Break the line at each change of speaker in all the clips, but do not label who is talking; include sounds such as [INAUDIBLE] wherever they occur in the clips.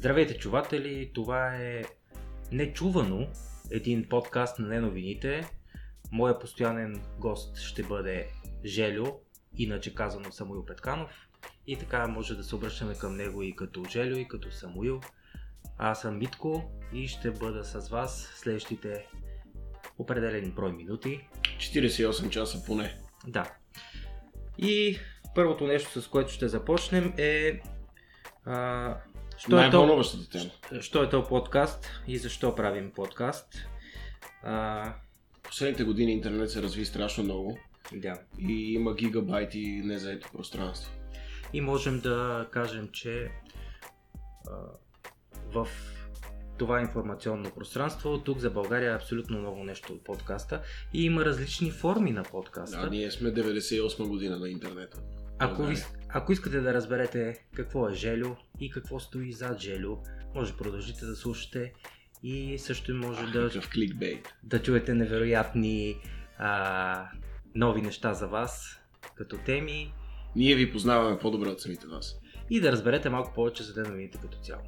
Здравейте, чуватели! Това е Нечувано, един подкаст на неновините. Моя постоянен гост ще бъде Желю, иначе казано Самуил Петканов. И така може да се обръщаме към него и като Желю, и като Самуил. Аз съм Митко и ще бъда с вас следващите определени брой минути.
48 часа поне.
Да. И първото нещо, с което ще започнем е а,
Що е, то, тема.
що е то подкаст и защо правим подкаст?
А... Последните години интернет се разви страшно много.
Да.
И има гигабайти незаето пространство.
И можем да кажем, че а, в това информационно пространство. Тук за България е абсолютно много нещо от подкаста и има различни форми на подкаста.
Да, ние сме 98 година на интернета.
Ако, ви, ако искате да разберете какво е Желю и какво стои зад Желю, може да продължите да слушате и също може
а,
да, да чуете невероятни а, нови неща за вас, като теми.
Ние ви познаваме по-добре от самите вас.
И да разберете малко повече за новините като цяло.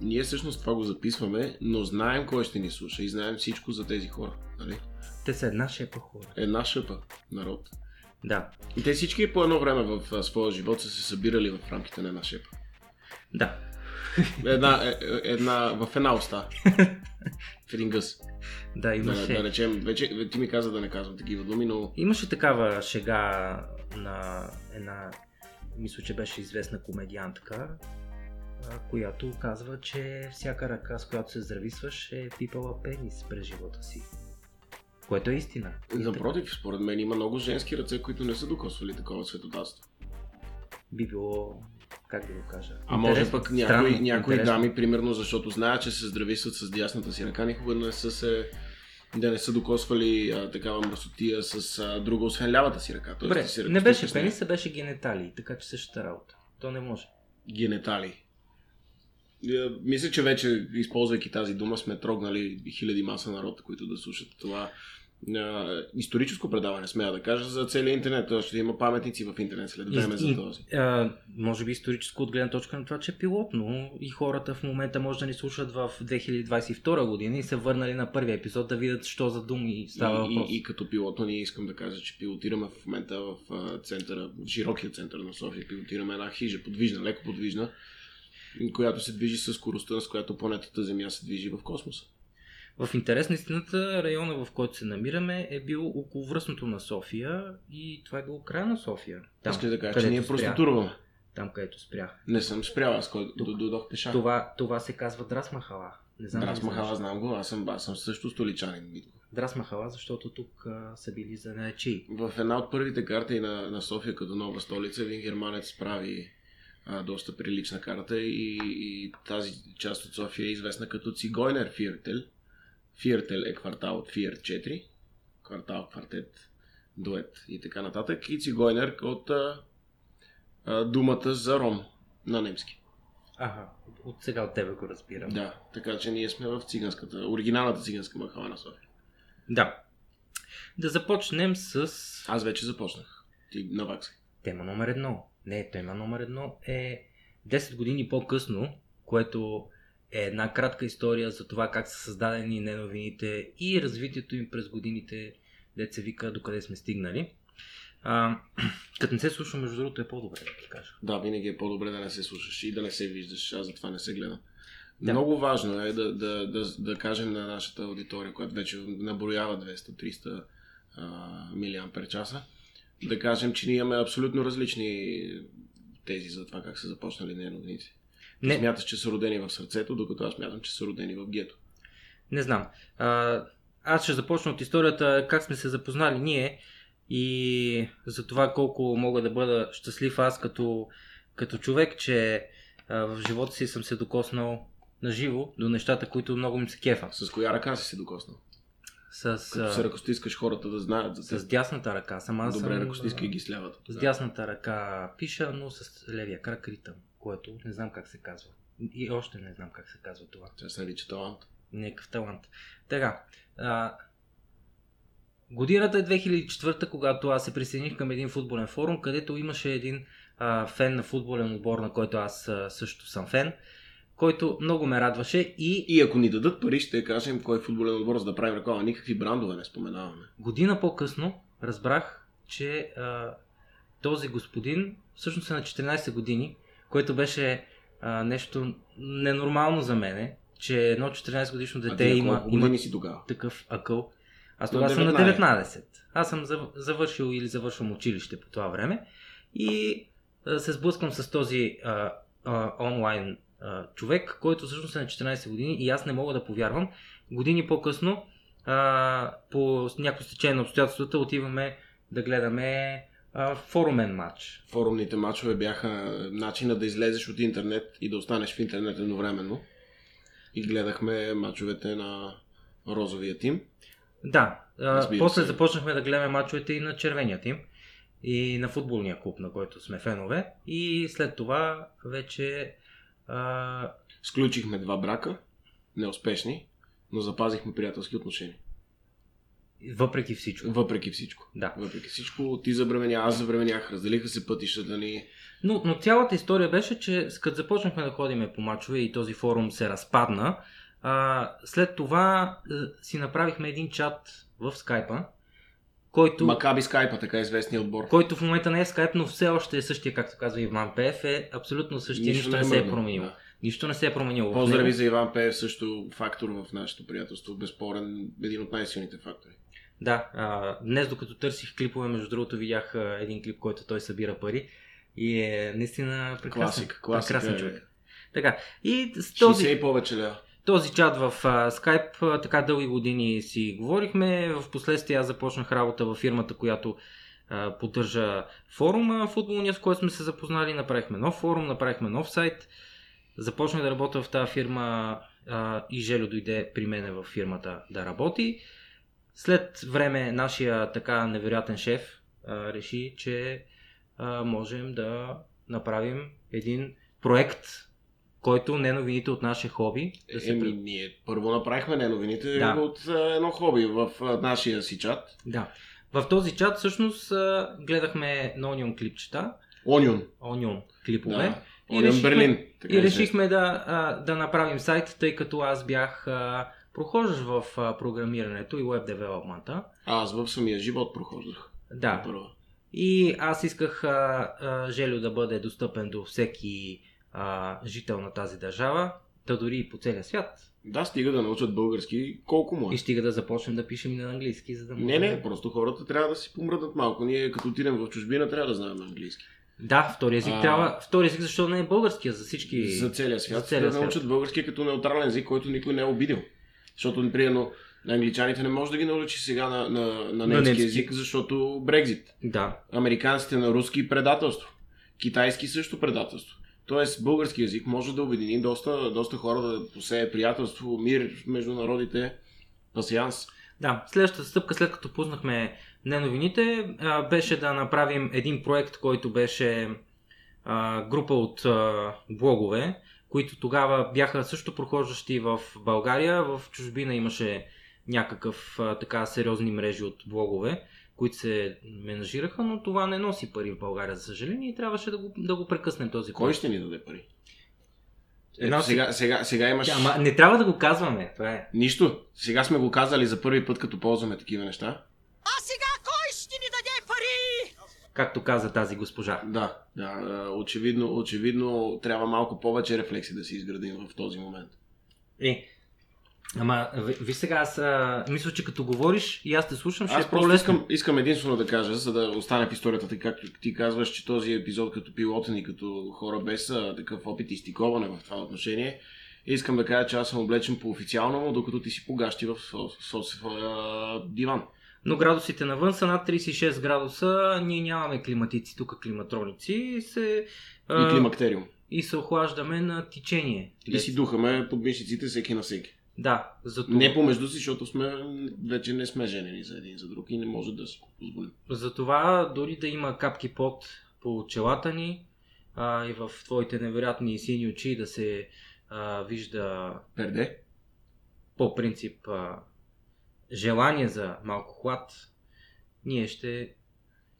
Ние всъщност това го записваме, но знаем кой ще ни слуша и знаем всичко за тези хора. Нали?
Те са една шепа хора.
Една шепа народ.
Да.
И те всички по едно време в своя живот са се събирали в рамките на една шепа.
Да.
Една, е, е, една, в една уста. [LAUGHS] в един гъс.
Да, имаше.
Да, да речем, вече ти ми каза да не казвам такива думи, но...
Имаше такава шега на една, мисля, че беше известна комедиантка, която казва, че всяка ръка, с която се здрависваш, е пипала пенис през живота си. Което е истина.
Напротив, според мен има много женски ръце, които не са докосвали такова светотатство.
Би било, как да го кажа?
А може пък някои, някои дами, примерно, защото знаят, че се здрависват с дясната си ръка, никога не са се да не са докосвали а, такава мръсотия с а, друга, освен лявата си ръка.
Добре, си не беше пенис, а беше генетали, така че същата работа. То не може.
Генетали. Е, мисля, че вече, използвайки тази дума, сме трогнали хиляди маса народ, които да слушат това а, историческо предаване, смея да кажа, за целия интернет. Ще има паметници в интернет след време за този.
А, може би историческо от гледна точка на това, че е пилотно и хората в момента може да ни слушат в 2022 година и се върнали на първия епизод да видят, що за думи става
и, въпрос. И, и, като пилотно ние искам да кажа, че пилотираме в момента в центъра, в широкия център на София, пилотираме една хижа, подвижна, леко подвижна, която се движи с скоростта, с която планетата Земя се движи в космоса.
В интерес на истината, района в който се намираме е бил около връзното на София и това е било края на София.
Там, Искаш да кажа, че ние просто турваме.
Там, където спрях.
Не съм спрял, аз който додох пеша.
Това, това се казва Драсмахала.
Не знам Драс Махала, знам го, аз съм, аз съм също столичанин.
Драсмахала, защото тук а, са били за наечи.
В една от първите карти на, на София като нова столица един германец прави а, доста прилична карта и, и тази част от София е известна като Цигойнер Фиртел. Фиртел е квартал от Фиер 4, квартал, квартет, дует и така нататък. И Цигойнер от а, а, думата за ром на немски.
Ага, от сега от тебе го разбирам.
Да, така че ние сме в циганската, оригиналната циганска махала на София.
Да. Да започнем с...
Аз вече започнах. Ти наваксай.
Тема номер едно. Не, тема номер едно е 10 години по-късно, което е една кратка история за това как са създадени неновините и развитието им през годините, се вика докъде сме стигнали. А, [CLEARS THROAT] като не се слуша, между другото, е по-добре, да ти кажа.
Да, винаги е по-добре да не се слушаш и да не се виждаш. Аз затова не се гледам. Да. Много важно е да, да, да, да кажем на нашата аудитория, която вече наброява 200-300 мАч, да кажем, че ние имаме абсолютно различни тези за това как са започнали неновините. Не. Смяташ, че са родени в сърцето, докато аз смятам, че са родени в гето.
Не знам. А, аз ще започна от историята как сме се запознали ние и за това колко мога да бъда щастлив аз като, като човек, че а, в живота си съм се докоснал на живо до нещата, които много ми се кефа.
С коя ръка си се докоснал?
С,
Като се ръкостискаш хората да знаят
за С дясната ръка. Сама аз
Добре, съм, ръкостискай ги с лявата.
С дясната ръка пиша, но с левия крак ритъм, което не знам как се казва. И още не знам как се казва това.
Това се нарича талант.
Някакъв талант. Така. А, годината е 2004, когато аз се присъединих към един футболен форум, където имаше един а, фен на футболен отбор, на който аз а, също съм фен който много ме радваше и
И ако ни дадат пари, ще кажем кой футболен отбор, за да правим реклама. Никакви брандове не споменаваме.
година по-късно разбрах, че а, този господин всъщност е на 14 години, което беше а, нещо ненормално за мене, че едно 14 годишно
а
дете
на
има, има
си тогава?
такъв акъл. Аз тогава съм на
19.
19. Аз съм зав- завършил или завършвам училище по това време и а, се сблъсквам с този а, а, онлайн а, човек, който всъщност е на 14 години и аз не мога да повярвам. Години по-късно, а, по някакво стечение на обстоятелствата, отиваме да гледаме а, форумен матч.
Форумните матчове бяха начина да излезеш от интернет и да останеш в интернет едновременно. И гледахме матчовете на розовия тим.
Да,
Разбира
после
се.
започнахме да гледаме мачовете и на червения тим и на футболния клуб, на който сме фенове. И след това вече а,
Сключихме два брака, неуспешни, но запазихме приятелски отношения.
Въпреки всичко.
Въпреки всичко.
Да.
Въпреки всичко, ти забременя, аз забременях, разделиха се пътищата ни.
Но, но цялата история беше, че като започнахме да ходиме по мачове и този форум се разпадна, а, след това а, си направихме един чат в скайпа, който...
Макаби Скайпа, така известният отбор.
който в момента не е скайп, но все още е същия, както казва Иван Пев, е абсолютно същия, нищо, не,
е
се е променило.
Да.
Нищо не се е променило.
Поздрави за Иван Пеев, също фактор в нашето приятелство. Безспорен, един от най-силните фактори.
Да, а, днес докато търсих клипове, между другото видях а, един клип, който той събира пари и е наистина прекрасен,
Класик, класика
прекрасен
е.
човек. Така, и с този,
60 и повече лева.
този чат в а, Skype а, така дълги години си говорихме. В последствие аз започнах работа във фирмата, която а, поддържа форума футболния, с който сме се запознали. Направихме нов форум, направихме нов сайт. Започнах да работя в тази фирма а, и Желю дойде при мене в фирмата да работи. След време нашия така невероятен шеф а, реши, че а, можем да направим един проект, който не новините от наше хоби. Да се
Еми, ние първо направихме не новините
Да.
от а, едно хоби в а, нашия си чат.
Да. В този чат всъщност а, гледахме на Onion клипчета,
Onion.
Onion клипове.
Да.
И
Onion
решихме-
Берлин. така
И решихме да, а, да направим сайт, тъй като аз бях а, прохождащ в а, програмирането и веб девелопмента.
Аз в самия живот прохождах.
Да.
Първо.
И аз исках а, а, Желю да бъде достъпен до всеки а, жител на тази държава, да дори и по целия свят.
Да, стига да научат български колко му е.
И стига да започнем да пишем и на английски, за да
Не,
можем-
не, просто хората трябва да си помръднат малко. Ние като отидем в чужбина трябва да знаем английски.
Да, втори език
А-
трябва. Втори език, защото не е българския за всички.
За целия свят.
За целия
да
свят.
научат български като неутрален език, който никой не е обидил. Защото, примерно, англичаните не може да ги научи сега на, на, на
На
немски
немски.
език, защото Брекзит.
Да.
Американците на руски предателство. Китайски също предателство. Тоест, български язик може да обедини доста, доста хора да посее приятелство, мир между народите, пасианс.
Да, следващата стъпка, след като пуснахме не новините, беше да направим един проект, който беше група от блогове, които тогава бяха също прохождащи в България. В чужбина имаше някакъв а, така сериозни мрежи от блогове, които се менажираха, но това не носи пари в България, за съжаление, и трябваше да го, да го прекъснем този
Кой ще ни даде пари? Ето, сега, сега, сега имаш...
Ама не трябва да го казваме, това е.
Нищо. Сега сме го казали за първи път, като ползваме такива неща.
А сега кой ще ни даде пари?
Както каза тази госпожа.
Да, да. Очевидно, очевидно трябва малко повече рефлекси да си изградим в този момент.
Е, ама ви- виж сега, аз а, мисля, че като говориш и аз те слушам, ще
Аз
е по-лесно.
искам, искам единствено да кажа, за да остане в историята, така както ти казваш, че този епизод като пилотен и като хора без а, такъв опит и стиковане в това отношение, искам да кажа, че аз съм облечен по официално докато ти си погащи в своя диван.
Но градусите навън са над 36 градуса, ние нямаме климатици, тук климатроници и се,
И климактериум.
и се охлаждаме на течение.
И си духаме под мишиците всеки на всеки.
Да, за това.
Не помежду си, защото сме, вече не сме женени за един за друг и не може да си го позволим.
Затова дори да има капки пот по челата ни а, и в твоите невероятни сини очи да се а, вижда
Перде?
по принцип а, желание за малко хлад, ние ще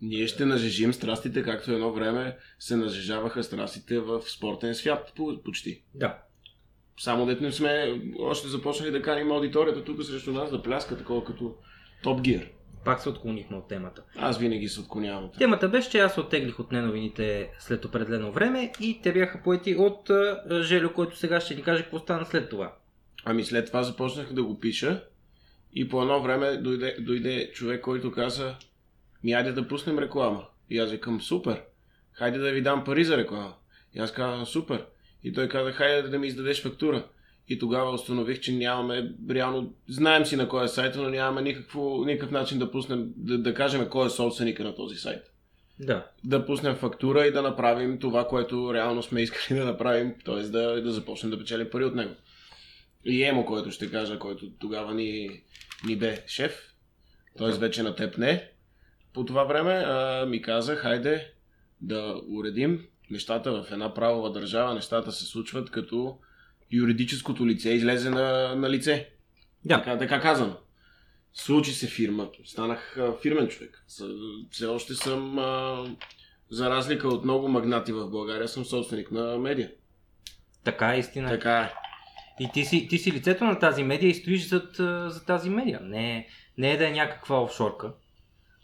Ние ще нажежим страстите, както едно време се нажежаваха страстите в спортен свят по- почти.
Да.
Само дето не сме още започнали да каним аудиторията тук срещу нас да пляска такова като Топ Гир.
Пак се отклонихме от темата.
Аз винаги се отклонявам. от-
Темата беше, че аз оттеглих от неновините след определено време и те бяха поети от а, Желю, който сега ще ни каже какво стана след това.
Ами след това започнах да го пиша и по едно време дойде, дойде човек, който каза ми айде да пуснем реклама. И аз викам супер, хайде да ви дам пари за реклама. И аз казвам супер. И той каза хайде да ми издадеш фактура. И тогава установих, че нямаме, реално, знаем си на кой е сайта, но нямаме никакво, никакъв начин да пуснем, да, да кажем кой е собственика на този сайт.
Да.
Да пуснем фактура и да направим това, което реално сме искали да направим, т.е. Да, да започнем да печелим пари от него. И Емо, който ще кажа, който тогава ни, ни бе шеф, т.е. вече на теб не, по това време а, ми каза, хайде да уредим нещата в една правова държава, нещата се случват като юридическото лице излезе на, на лице.
Да.
Така, така казано. Случи се фирма. Станах а, фирмен човек. Все още съм, а, за разлика от много магнати в България, съм собственик на медия.
Така е истина.
Така е.
И ти си, ти си лицето на тази медия и стоиш зад, за тази медия. Не, не е да е някаква офшорка.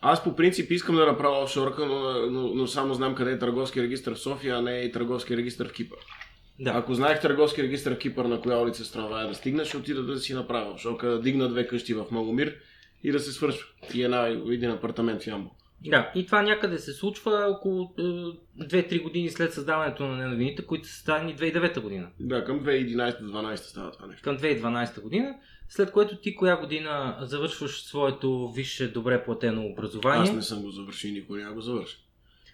Аз по принцип искам да направя офшорка, но, но, но само знам къде е търговски регистр в София, а не и търговски регистр в Кипър.
Да.
Ако знаех търговски регистр в Кипър на коя улица с трамвая да стигна, ще отида да си направя офшорка, да дигна две къщи в Маломир и да се свършва. И една, един апартамент в Ямбол.
Да, и това някъде се случва около е, 2-3 години след създаването на неновините, които са станали 2009 година.
Да, към 2011-12 става това нещо.
Към 2012 година, след което ти коя година завършваш своето висше добре платено образование.
Аз не съм го завършил, никой няма го завърши.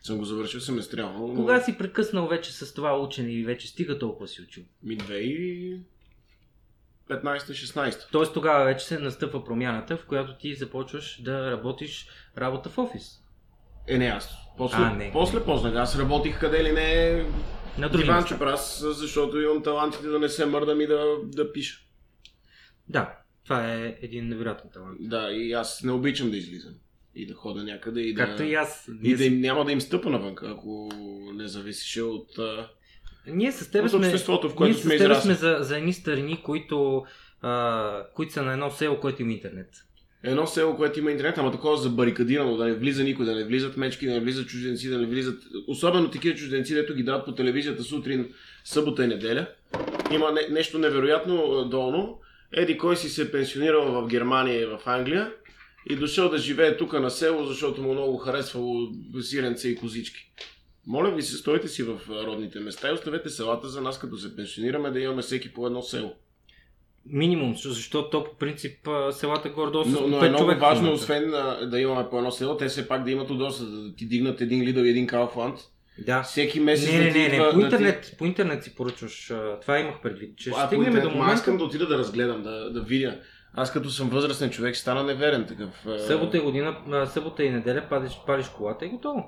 Съм го завършил семестриално. но-
Кога си прекъснал вече с това учене и вече стига толкова си учил?
Ми 2015-16.
Тоест тогава вече се настъпва промяната, в която ти започваш да работиш работа в офис.
Е, не аз. После,
А, не.
после познах. Аз работих къде ли не
На други
диван
места.
чепрас, защото имам талантите да не се мърдам и да, да пиша.
Да, това е един невероятен талант.
Да, и аз не обичам да излизам. И да хода някъде и
Както
да...
и аз.
И да им, няма да им стъпа навън, ако не зависеше от... а,
Ние с теб сме,
в
ние
което
с
сме израсли.
сме за, за едни страни, които, а, които са на едно село, което има интернет.
Едно село, което има интернет, ама такова забарикадирано, да не влиза никой, да не влизат мечки, да не влизат чужденци, да не влизат... Особено такива чужденци, дето ги дават по телевизията сутрин, събота и неделя. Има не, нещо невероятно долно. Еди кой си се пенсионирал в Германия и в Англия и дошъл да живее тук на село, защото му много харесвало сиренце и козички. Моля ви се, стойте си в родните места и оставете селата за нас, като се пенсионираме, да имаме всеки по едно село.
Минимум, защо- защото то по принцип селата гордо са
Но, но е много важно,
момента.
освен да имаме по едно село, те все пак да имат удобство, да ти дигнат един Lidl и един Kaufland.
Да.
Всеки месец
Не,
да
не,
ти
не,
идва-
не, по
да ти-
интернет, по интернет си поръчваш. Това имах предвид, че
А,
стигнем
интернет,
до
ма Аз искам
момента.
да отида да разгледам, да, да видя. Аз като съм възрастен човек, стана неверен такъв.
Събота и година, събота и неделя палиш, палиш колата и готово.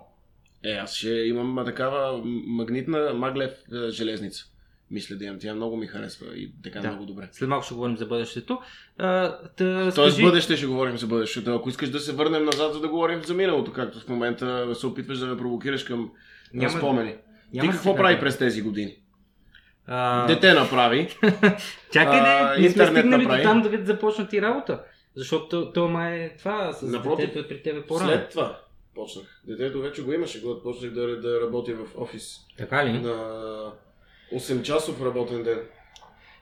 Е, аз ще имам такава магнитна маглев а, железница. Мисля да имам. Тя много ми харесва и така
Да.
много добре.
След малко ще говорим за бъдещето. А, та,
Тоест,
скажи-
бъдеще ще говорим за бъдещето. Ако искаш да се върнем назад, за да говорим за миналото, както в момента се опитваш да ме провокираш към
Няма-
спомени.
няма
Ти какво прави
да-
през тези години?
А,
Дете направи. [LAUGHS]
Чакай да, не сме стигнали до там да започна ти работа. Защото то, то май е това с
Напротив.
детето е при тебе по-рано.
След това почнах. Детето вече го имаше, когато почнах да, да работя в офис
Така ли?
на 8 часов работен ден.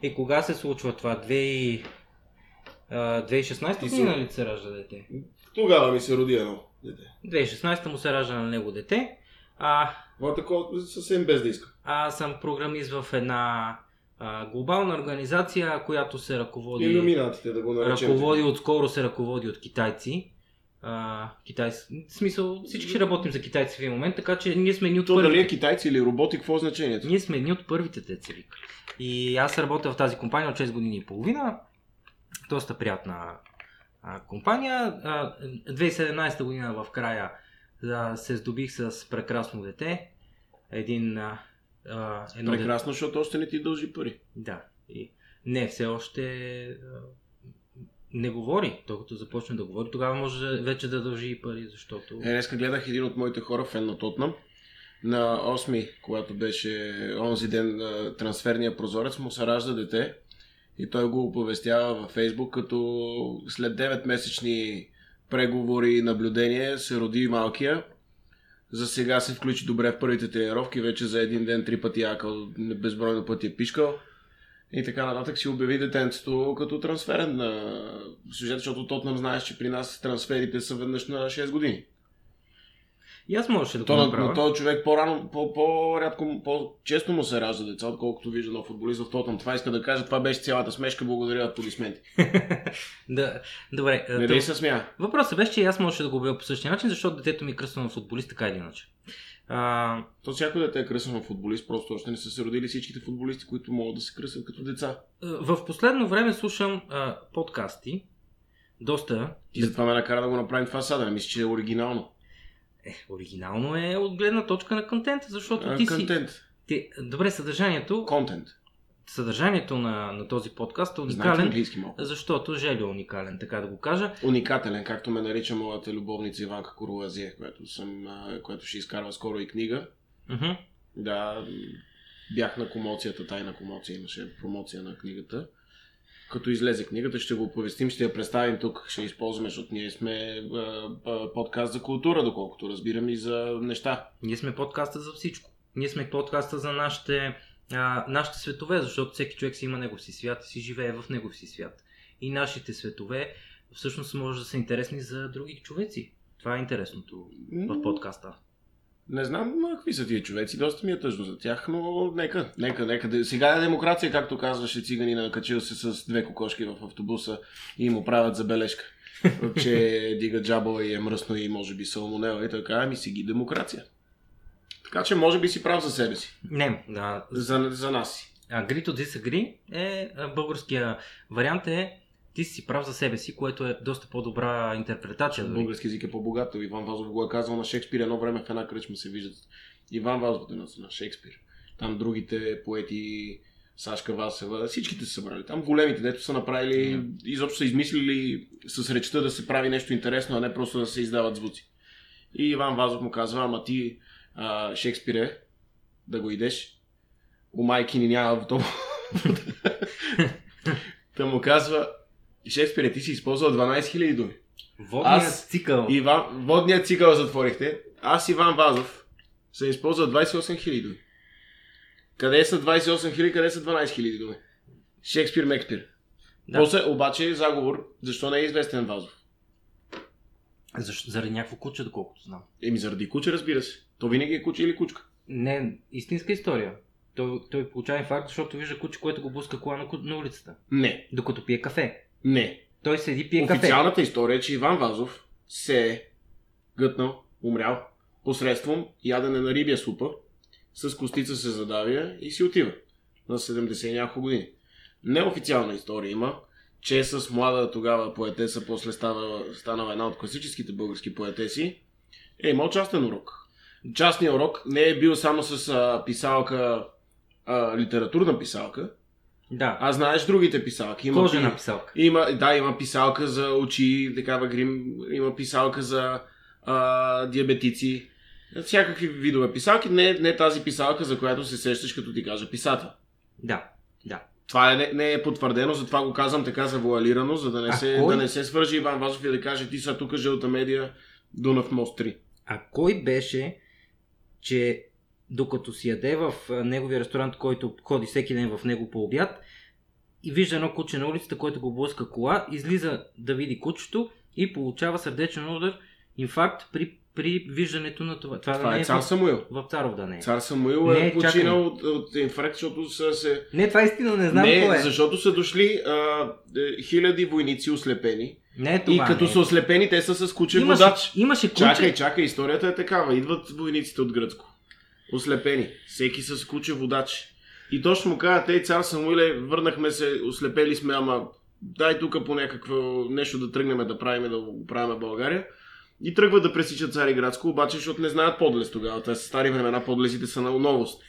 И кога се случва това? 2... а, 2016
Ти си-
година ли се ражда дете?
Тогава ми се роди едно дете.
2016 му се ражда на него дете. А,
Това такова съвсем без да искам.
аз съм програмист в една а, глобална организация, която се ръководи...
Иллюминатите да го наречем.
ръководи отскоро се ръководи от китайци. А, китайци. В смисъл, всички ще работим за китайци в един момент, така че ние сме едни от
То дали
първите.
е китайци или роботи, какво е значението?
Ние сме едни от първите деца вика. И аз работя в тази компания от 6 години и половина. Доста приятна а, компания. А, 2017 година в края а, се здобих с прекрасно дете. Един а, едно дете.
Прекрасно, защото още не ти дължи пари.
Да. И не, все още не говори. Той като започне да говори, тогава може вече да дължи и пари, защото...
Е, днеска гледах един от моите хора, фен на Тотнам. на 8, когато беше онзи ден трансферния прозорец, му се ражда дете и той го оповестява във Фейсбук, като след 9 месечни преговори и наблюдение се роди малкия. За сега се включи добре в първите тренировки, вече за един ден три пъти якал, безбройно пъти е пишкал. И така нататък си обяви детенцето като трансферен на сюжет, защото Тотнам знаеш, че при нас трансферите са веднъж на 6 години.
И аз можеше да
То,
го
на,
направя.
на този човек по-рано, по- по-рядко, по-често му се ражда деца, отколкото вижда нов футболист в Тотнам. Това иска да кажа, това беше цялата смешка, благодаря аплодисменти. [LAUGHS]
да, добре.
Не
то-
се смя.
Въпросът беше, че аз можеше да го обявя по същия начин, защото детето ми е кръстено на футболист, така или иначе. А,
То всяко дете е кръсено футболист, просто още не са се родили всичките футболисти, които могат да се кръсят като деца.
в последно време слушам а, подкасти, доста.
И затова ме накара да го направим това сега, да не мисля, че е оригинално.
Е, оригинално е от гледна точка на контента, защото
А,
ти си...
Контент.
Ти, добре, съдържанието,
Контент.
Съдържанието на, на този подкаст е уникален, защото Желю е уникален, така да го кажа.
Уникателен, както ме нарича моята любовница Иванка Коровазия, която, съм, която ще изкарва скоро и книга.
Мгм.
Да, бях на комоцията, тайна комоция, имаше промоция на книгата. Като излезе книгата, ще го оповестим, ще я представим тук, ще използваме, защото ние сме подкаст за култура, доколкото разбирам и за неща.
Ние сме подкаста за всичко. Ние сме подкаста за нашите, а, нашите светове, защото всеки човек си има негов си свят и си живее в негов си свят. И нашите светове всъщност може да са интересни за други човеци. Това е интересното в подкаста.
Не знам какви са тия човеци, доста ми е тъжно за тях, но нека, нека, нека. Сега е демокрация, както казваше циганина, качил се с две кокошки в автобуса и му правят забележка, [LAUGHS] че дига джабова и е мръсно и може би салмонела и така, ами си ги демокрация. Така че може би си прав за себе си,
Не, да.
за, за нас си.
Agree to disagree е а, българския вариант е ти си прав за себе си, което е доста по-добра интерпретация. дори.
Български език е по-богат. Иван Вазов го е казал на Шекспир. Едно време в една кръчма се виждат. Иван Вазов една страна, Шекспир. Там другите поети, Сашка Васева, всичките са събрали. Там големите, дето са направили,
Мгм.
изобщо са измислили с речта да се прави нещо интересно, а не просто да се издават звуци. И Иван Вазов му казва, ама ти, а, Шекспире, да го идеш, у майки ни няма в това. [LAUGHS] Та му казва, Шекспире, ти си използвал 12 000 думи.
Водният
Аз-
цикъл.
Иван, водният цикъл затворихте. Аз Иван Вазов се използва 28 000 думи. Къде са 28 000, къде са 12 000 думи? Шекспир, Мекспир.
Да.
Да. После обаче заговор, защо не е известен Вазов?
Защо, заради някакво куче, доколкото знам.
Еми заради куче, разбира се. То винаги е куче или кучка.
Не, истинска история. Той, той получава инфаркт, защото вижда куче, което го буска кола на, на улицата.
Не,
Докато пие кафе.
не.
Той седи пие кафе.
Официалната история е, че Иван Вазов се е гътнал, умрял, посредством ядене на рибия супа, с костица се задавя и си отива на 70 и няколко години. Неофициална история има, че с млада тогава поетеса, после става, станала една от класическите български поетеси, е имал частен урок. Частният урок не е бил само с а, писалка, а, литературна писалка,
Да.
а знаеш другите писалки. Има
Кожена
пи-
писалка.
има, да, има писалка за очи, такава грим, има писалка за а, диабетици, всякакви видове писалки, не, не тази писалка, за която се сещаш, като ти кажа писател.
Да. Да.
Това е, не, не е потвърдено, затова го казвам така завуалирано, за да не,
А
се,
кой?
да не се свържи Иван Вазов и да каже ти са тук жълта медия, Дунав мост 3.
А кой беше, че докато си яде в неговия ресторант, който ходи всеки ден в него по обяд, и вижда едно куче на улицата, което го блъска кола, излиза да види кучето и получава сърдечен удар, инфаркт при, при виждането на това. Това,
Това
не
е цар
в,
Самуил.
в Царов да не е.
Цар Самуил
Не,
е
чакай.
починал от, от инфаркт, защото са се...
Не, това е истина, не знам
не,
кой е.
защото са дошли а, е, хиляди войници ослепени.
Не е
и
това.
като
не е.
са ослепени, те са с куче
имаше,
водач.
имаше куче.
Чакай, чакай, историята е такава. Идват войниците от Гръцко. Ослепени. Всеки с куче водач. И точно му казват, ей, цар Самуиле, върнахме се, ослепели сме, ама дай тук по някакво нещо да тръгнем да правим, да го правим България. И тръгват да пресичат цари градско, обаче, защото не знаят подлез тогава. Това са стари времена, подлезите са на новост.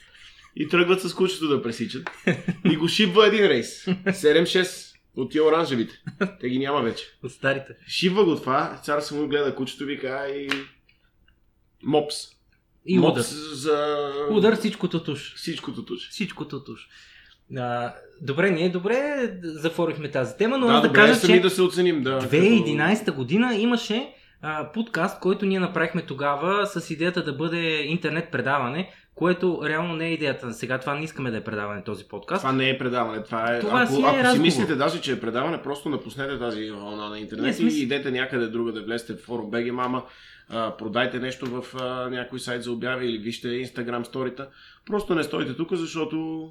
И тръгват с кучето да пресичат. [LAUGHS] И го шибва един рейс. 7-6 от тия оранжевите. Те ги няма вече. [LAUGHS]
От старите.
Шива го това, цар Самуил гледа кучето, вика и... Мопс.
И
Мод
удар.
за...
Удар всичкото туш.
Всичкото туш.
Всичкото туш. А, добре, ние добре зафорихме тази тема, но
да,
аз да кажа, че
да се оценим. Да,
2011 година имаше а, подкаст, който ние направихме тогава с идеята да бъде интернет предаване, което реално не е идеята на сега. Това не искаме да е предаване този подкаст.
Това не е предаване. Това е.
Това
ако
си е
ако си мислите даже, че е предаване, просто напуснете тази вълна на
Не,
интернет
смисъл-
и идете някъде друга да влезете в форум BG мама, а, продайте нещо в а, някой сайт за обяви или вижте Instagram сторита. Просто не стойте тук, защото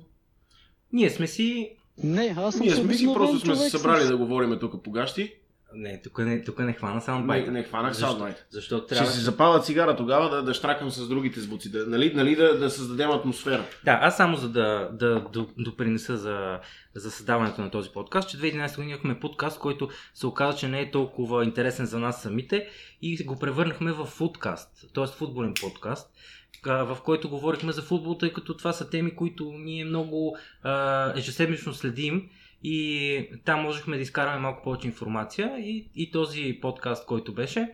Ние сме си...
Не, аз съм
ние сме си просто сме се събрали
с-
да говорим тук по гащи.
Не, тук не, тук не хвана само
Не, не хванах
Защо?
саундбайт.
Защото
Ще
трябва...
си запаля цигара тогава да, да штракам с другите звуци. Да, нали, нали да, да създадем атмосфера.
Да, аз само за да, да, допринеса за, за създаването на този подкаст, че 2011 година имахме подкаст, който се оказа, че не е толкова интересен за нас самите и го превърнахме в футкаст, т.е. футболен подкаст, в който говорихме за футбол, тъй като това са теми, които ние много а, ежеседмично следим и там можехме да изкараме малко повече информация и, и този подкаст, който беше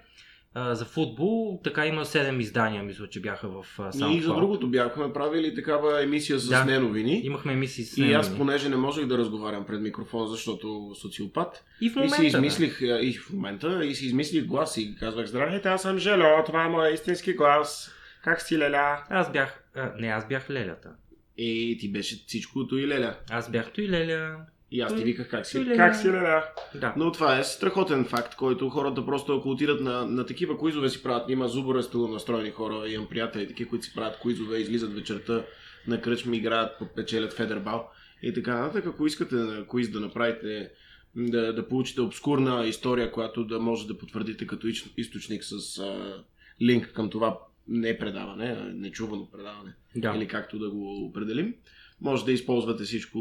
а, за футбол, така има 7 издания, мисля, че бяха в
Ние и за
SoundCloud.
другото бяхме правили такава емисия с
Да.
неновини.
Имахме емисии с
И аз,
неновини.
понеже не можех да разговарям пред микрофона, защото социопат,
И в
и
момента.
си измислих, а, и в момента, и си измислих глас и казвах, здравейте, аз съм Жело, това е моя истински глас. Как си, Леля?
Да. Аз бях. А, не, аз бях Лелята.
И ти беше всичкото и Леля.
Аз бях той Леля.
И аз ти виках, как си? Как си, Леля?
Да.
Но това е страхотен факт, който хората просто ако отидат на, на такива куизове си правят. Има зубореsto настроени хора, имам приятели, такива, които си правят куизове, излизат вечерта на кръчми, играят, печелят федербал и така нататък. Ако искате на куиз да направите, да, да получите обскурна история, която да може да потвърдите като източник с а, линк към това не предаване, а нечувано предаване,
Да.
или както да го определим, може да използвате всичко,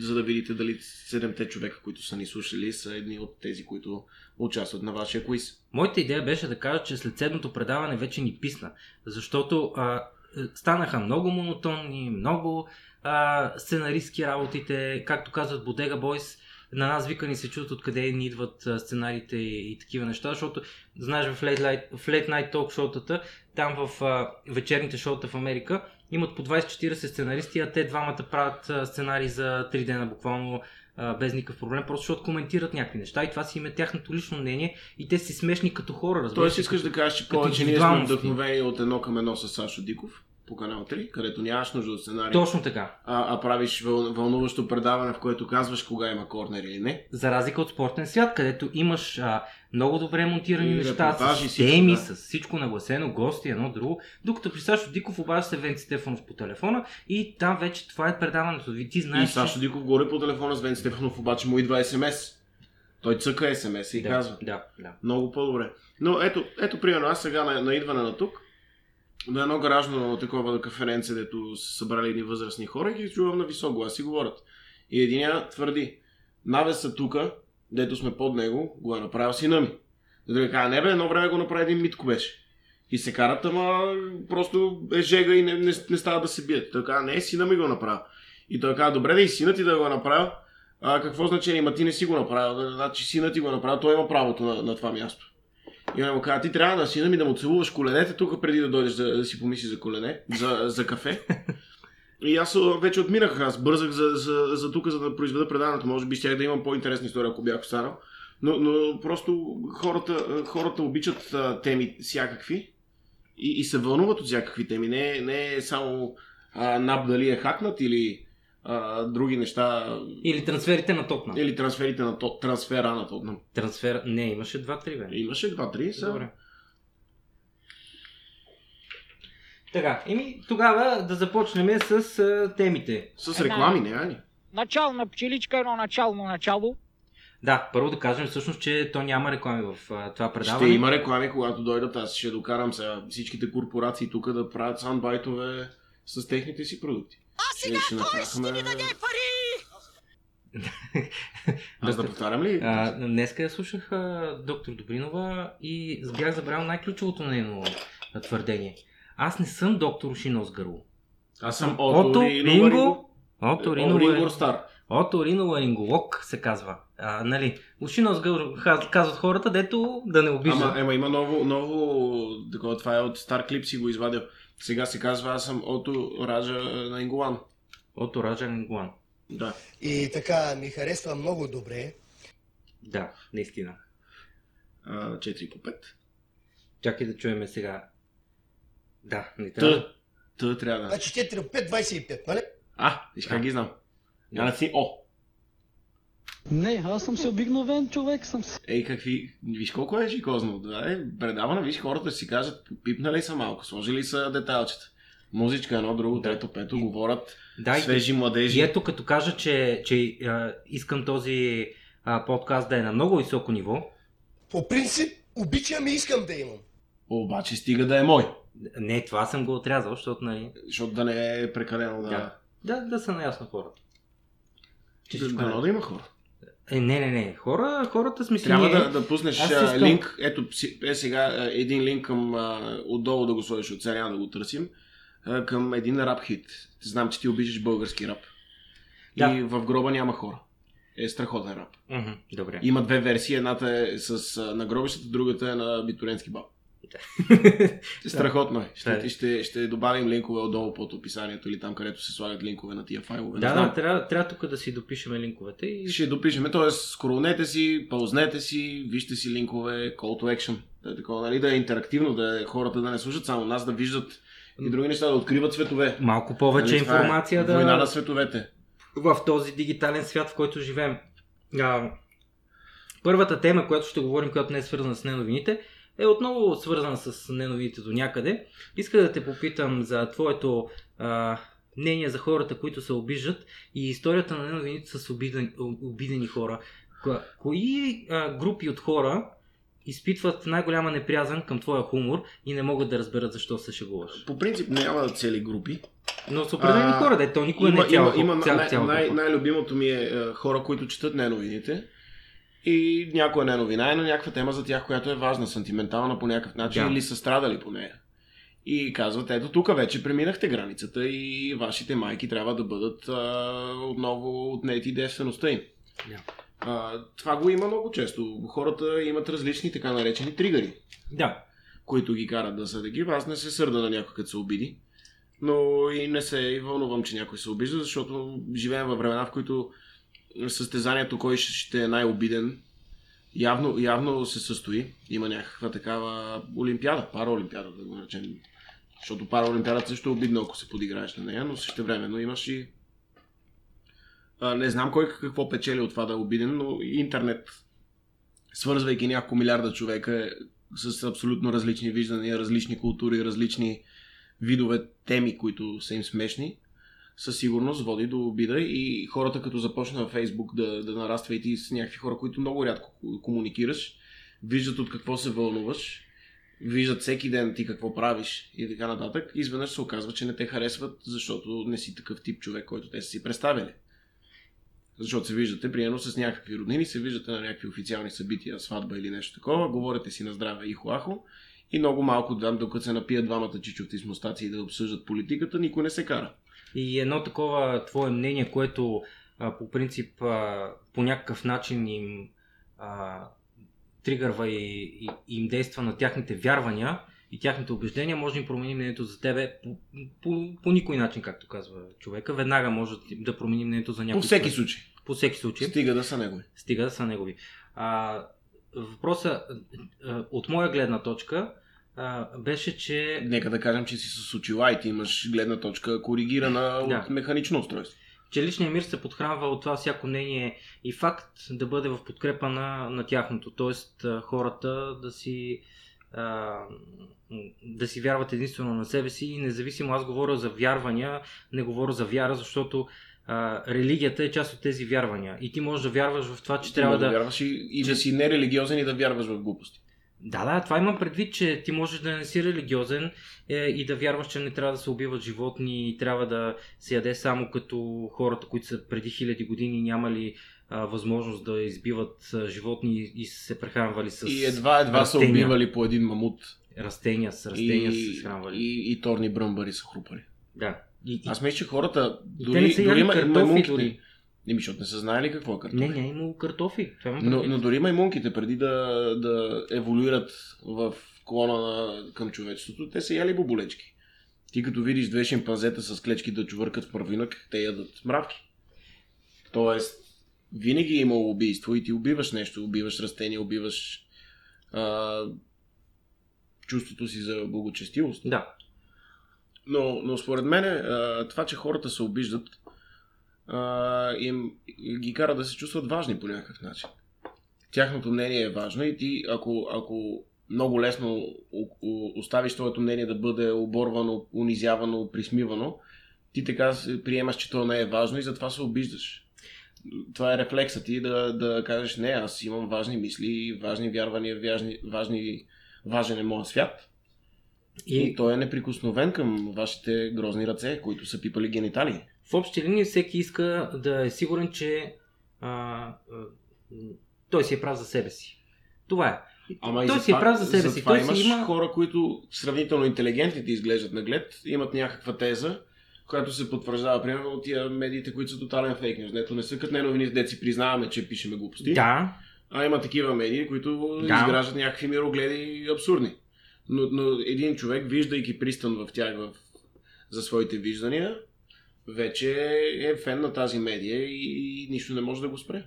за да видите дали седемте човека, които са ни слушали, са едни от тези, които участват на вашия квиз.
Моята идея беше да кажа, че след седмото предаване вече ни писна. Защото а, е, станаха много монотонни, много а, сценаристски работите, както казват Bodega Boys. На нас вика ни се чудят откъде ни идват сценариите и, и такива неща, защото знаеш в Late Night, в Late Night Talk шоутата, там в а, вечерните шоута в Америка, имат по 20-40 сценаристи, а те двамата правят сценарии за 3 дена буквално без никакъв проблем, просто защото коментират някакви неща и това си има тяхното лично мнение и те си смешни като хора, разбираш.
Тоест искаш да кажеш, че повече ние сме вдъхновени от едно към едно с Сашо Диков по канал 3, където нямаш нужда от сценарий,
Точно така.
а, а правиш въл, вълнуващо предаване, в което казваш кога има корнер или не.
За разлика от спортен свят, където имаш а, много добре монтирани
И
неща, с
всичко,
теми,
да.
с всичко нагласено, гости, едно друго. Докато при Сашо Диков обажда се Венци Стефанов по телефона и там вече това е предаването. Ви Ти
И
знаеш,
Сашо Диков горе по телефона с Вен Стефанов, обаче му идва СМС. Той цъка СМС и
да,
казва.
Да, да.
Много по-добре. Но ето, ето примерно, аз сега на, на идване на тук, на едно гаражно такова каференце, дето са събрали едни възрастни хора и ги чувам на висок глас и говорят. И единия твърди, навеса тука, дето сме под него, го е направил сина ми. Другия казва, не бе, едно време го направи един Митко беше. И се карат, ама просто е жега и не, не, не става да се бият. Той казва, не, сина ми го направи. И той казва, добре да и сина ти да го е направил, а, какво значение има? Ти не си го направил. Значи сина ти го направил, той има правото на, на това място. И он му каза, ти трябва на сина ми да му целуваш коленете тук преди да дойдеш да, да си помисли за колене, за, за кафе. И аз вече отминах, аз бързах за, за, за тук, за да произведа предаването. Може би щях да имам по-интересна история, ако бях останал. Но, но просто хората, хората обичат а, теми всякакви и, и се вълнуват от всякакви теми. Не, не е само а, НАП дали е хакнат или а, други неща.
Или трансферите на Тотнам.
Или трансферите на то, трансфера на Тотнам.
Трансфер... Не, имаше 2-3 бе.
Имаше два-три са.
Добре. Така, еми тогава да започнем с а, темите.
С реклами, не, Ани?
Начална пчеличка, едно начално начало.
Да, първо да кажем всъщност, че то няма реклами в а, това предаване.
Ще има реклами, когато дойдат. Аз ще докарам сега всичките корпорации тук да правят саундбайтове с техните си продукти.
А сега
ще
кой ще ни даде пари? [LAUGHS]
Аз да повтарям ли?
А, днеска я слушах а, доктор Добринова и бях забравил най-ключовото нейно твърдение. Аз не съм доктор Ушинос Гърло.
Аз съм
Ото Ринго. Ото Ринго е...
Стар.
Ото Риноларинголог се казва. А, нали, Ушинос казват хората, дето да не обиждат.
Ама, ема има ново, ново, такова, това е от стар клип си го извадил. Сега се казва, аз съм Ото Раджа на Ингуан.
От Оража Нингуан.
Да.
И така ми харесва много добре.
Да, наистина.
А, 4 по 5.
Чакай да чуем сега. Да, не трябва.
Т. Т трябва да.
Значи 4 по 5, 25, нали?
А, виж как
Да.
ги знам. Няма да си О.
Не, аз съм си обикновен човек съм си.
Ей, какви... Виж колко е жикозно. Да, е, предаване, виж хората си кажат, пипнали са малко, сложили са детайлчета. Музичка, едно, друго, трето, пето, говорят
Да, и,
свежи младежи.
и ето като кажа, че, че а, искам този а, подкаст да е на много високо ниво,
По принцип, обичам и искам да имам.
Обаче стига да е мой.
не, това съм го отрязал, защото нали,
Защото да не е прекалено да...
Да. да, да са наясно хората. Че
Да,
всичко
да,
е-
да има хора.
Е, не, не, не. Хора, хората смисъл.
Трябва
ние-
да, да пуснеш
искам-
линк. Ето е сега един линк към отдолу да го сложиш от няма да го търсим. Към един рап хит. Знам, че ти обичаш български рап.
Да.
И в гроба няма хора. Е страхотен рап.
Добре.
Има две версии. Едната е с а, на гробищата, другата е на Битуренски баб. [LAUGHS] Страхотно е. Ще,
Да.
ще, ще добавим линкове отдолу под описанието или там, където се слагат линкове на тия файлове.
Да, да, трябва, трябва тук да си допишем линковете и
Ще допишем, т.е. скролнете си, паузнете си, вижте си линкове, call to action. Да е такова, нали, да е интерактивно, да е хората да не слушат само нас, да виждат и други неща, да откриват светове.
малко повече
Нали, е
информация да...
Война на световете.
в този дигитален свят, в който живеем. А, първата тема, която ще говорим, която не е свързана с неновините, е отново свързана с неновините до някъде. Иска да те попитам за твоето а, мнение за хората, които се обиждат и историята на неновините с обидени, обидени хора. Ко- Кои а, групи от хора изпитват най-голяма неприязан към твоя хумор и не могат да разберат защо се шегуваш?
По принцип няма цели групи.
Но с определени
А,
хора, да, то никога не
има,
е цяла,
има, има
цяла,
най-
цяла
най-
група.
най-любимото ми е, е хора, които четат неновините. И някоя неновина е на някаква тема за тях, която е важна, сантиментална по някакъв начин
Да.
или са страдали по нея. И казват, ето тук вече преминахте границата и вашите майки трябва да бъдат а, отново отнети девствеността им. А, това го има много често. Хората имат различни така наречени тригъри,
Да,
които ги карат да са такива. Аз не се сърда на някой, като се обиди. Но и не се вълнувам, че някой се обижда, защото живеем във времена, в които състезанието кой ще- е най-обиден явно, явно се състои. Има някаква такава олимпиада, параолимпиада да го наречем. Защото параолимпиадата също е обидно, ако се подиграеш на нея, но също времено имаш и а, не знам кой какво печели от това да е обиден, но интернет, свързвайки няколко милиарда човека е с абсолютно различни виждания, различни култури, различни видове теми, които са им смешни, със сигурност води до обида и хората като започна във Фейсбук да, да нараства и ти с някакви хора, които много рядко комуникираш, виждат от какво се вълнуваш, виждат всеки ден ти какво правиш и така нататък, изведнъж се оказва, че не те харесват, защото не си такъв тип човек, който те са си представили. Защото се виждате, примерно с някакви роднини, се виждате на някакви официални събития, сватба или нещо такова, говорите си на здраве и хуахо и много малко там, докато се напият двамата чичовци с мустаци да обсъждат политиката, никой не се кара.
И едно такова твое мнение, което а, по принцип а, по някакъв начин им а, тригърва и, и, и им действа на тяхните вярвания и тяхните убеждения, може да им промени мнението за тебе по, по, по никой начин, както казва човека. Веднага може да промени мнението за някой
По всеки
човек.
случай.
По всеки случай.
Стига да са негови.
Стига да са негови. А, въпросът а, от моя гледна точка а, беше, че
Нека да кажем, че си с очила и ти имаш гледна точка коригирана
Да.
от механично устройство.
че личният мир се подхранва от това всяко мнение и факт да бъде в подкрепа на, на тяхното. Тоест хората да си да си вярват единствено на себе си и независимо аз говоря за вярвания, не говоря за вяра, защото а, религията е част от тези вярвания и ти можеш да вярваш в това, че
Ти
трябва
може
да...
вярваш и, и
че-
да си нерелигиозен и да вярваш в глупости.
Да, да, това имам предвид, че ти можеш да не си религиозен е, и да вярваш, че не трябва да се убиват животни и трябва да се яде само като хората, които са преди хиляди години нямали а, възможност да избиват а, животни и са се прехранвали с
И едва едва са
растения.
убивали по един мамут.
растения, с растения
и,
са се хранвали.
и, и торни бръмбари са хрупали.
Да. И, и...
Аз мисля, че хората,
И
дори,
са
дори
яли
ма-
картофи
маймунките, Еми, защото не са знаели какво е картофи.
Не, не е имало картофи. Това
Но, но дори маймунките, преди да, да еволюират в клона на, към човечеството, те са яли боболечки. Ти като видиш две шимпанзета с клечки да чувъркат в мравинък, те ядат мравки. Тоест, винаги е имало убийство и ти убиваш нещо, убиваш растения, убиваш а, чувството си за благочестивост.
Да.
Но, но според мен това, че хората се обиждат, а, им ги кара да се чувстват важни по някакъв начин. Тяхното мнение е важно и ти, ако, ако много лесно оставиш твоето мнение да бъде оборвано, унизявано, присмивано, ти така приемаш, че то не е важно и затова се обиждаш. Това е рефлексът ти да, да кажеш, не, аз имам важни мисли, важни вярвания, важни, важни, важен е моят свят. И, и той е неприкосновен към вашите грозни ръце, които са пипали гениталии.
В общи линии всеки иска да е сигурен, че а, а, той си е прав за себе си. Това е.
Ама
той
и
си е прав за себе си.
затова
Той
имаш
си има...
хора, които сравнително интелигентни ти изглеждат наглед, имат някаква теза, която се потвърждава, примерно, от тия медиите, които са тотален фейк нюз. Нето не са като не новини, де си признаваме, че пишеме глупости.
Да,
А има такива медии, които
Да.
изграждат някакви мирогледи абсурдни. Но, но един човек, виждайки пристан в тях в, за своите виждания, вече е фен на тази медия и нищо не може да го спре.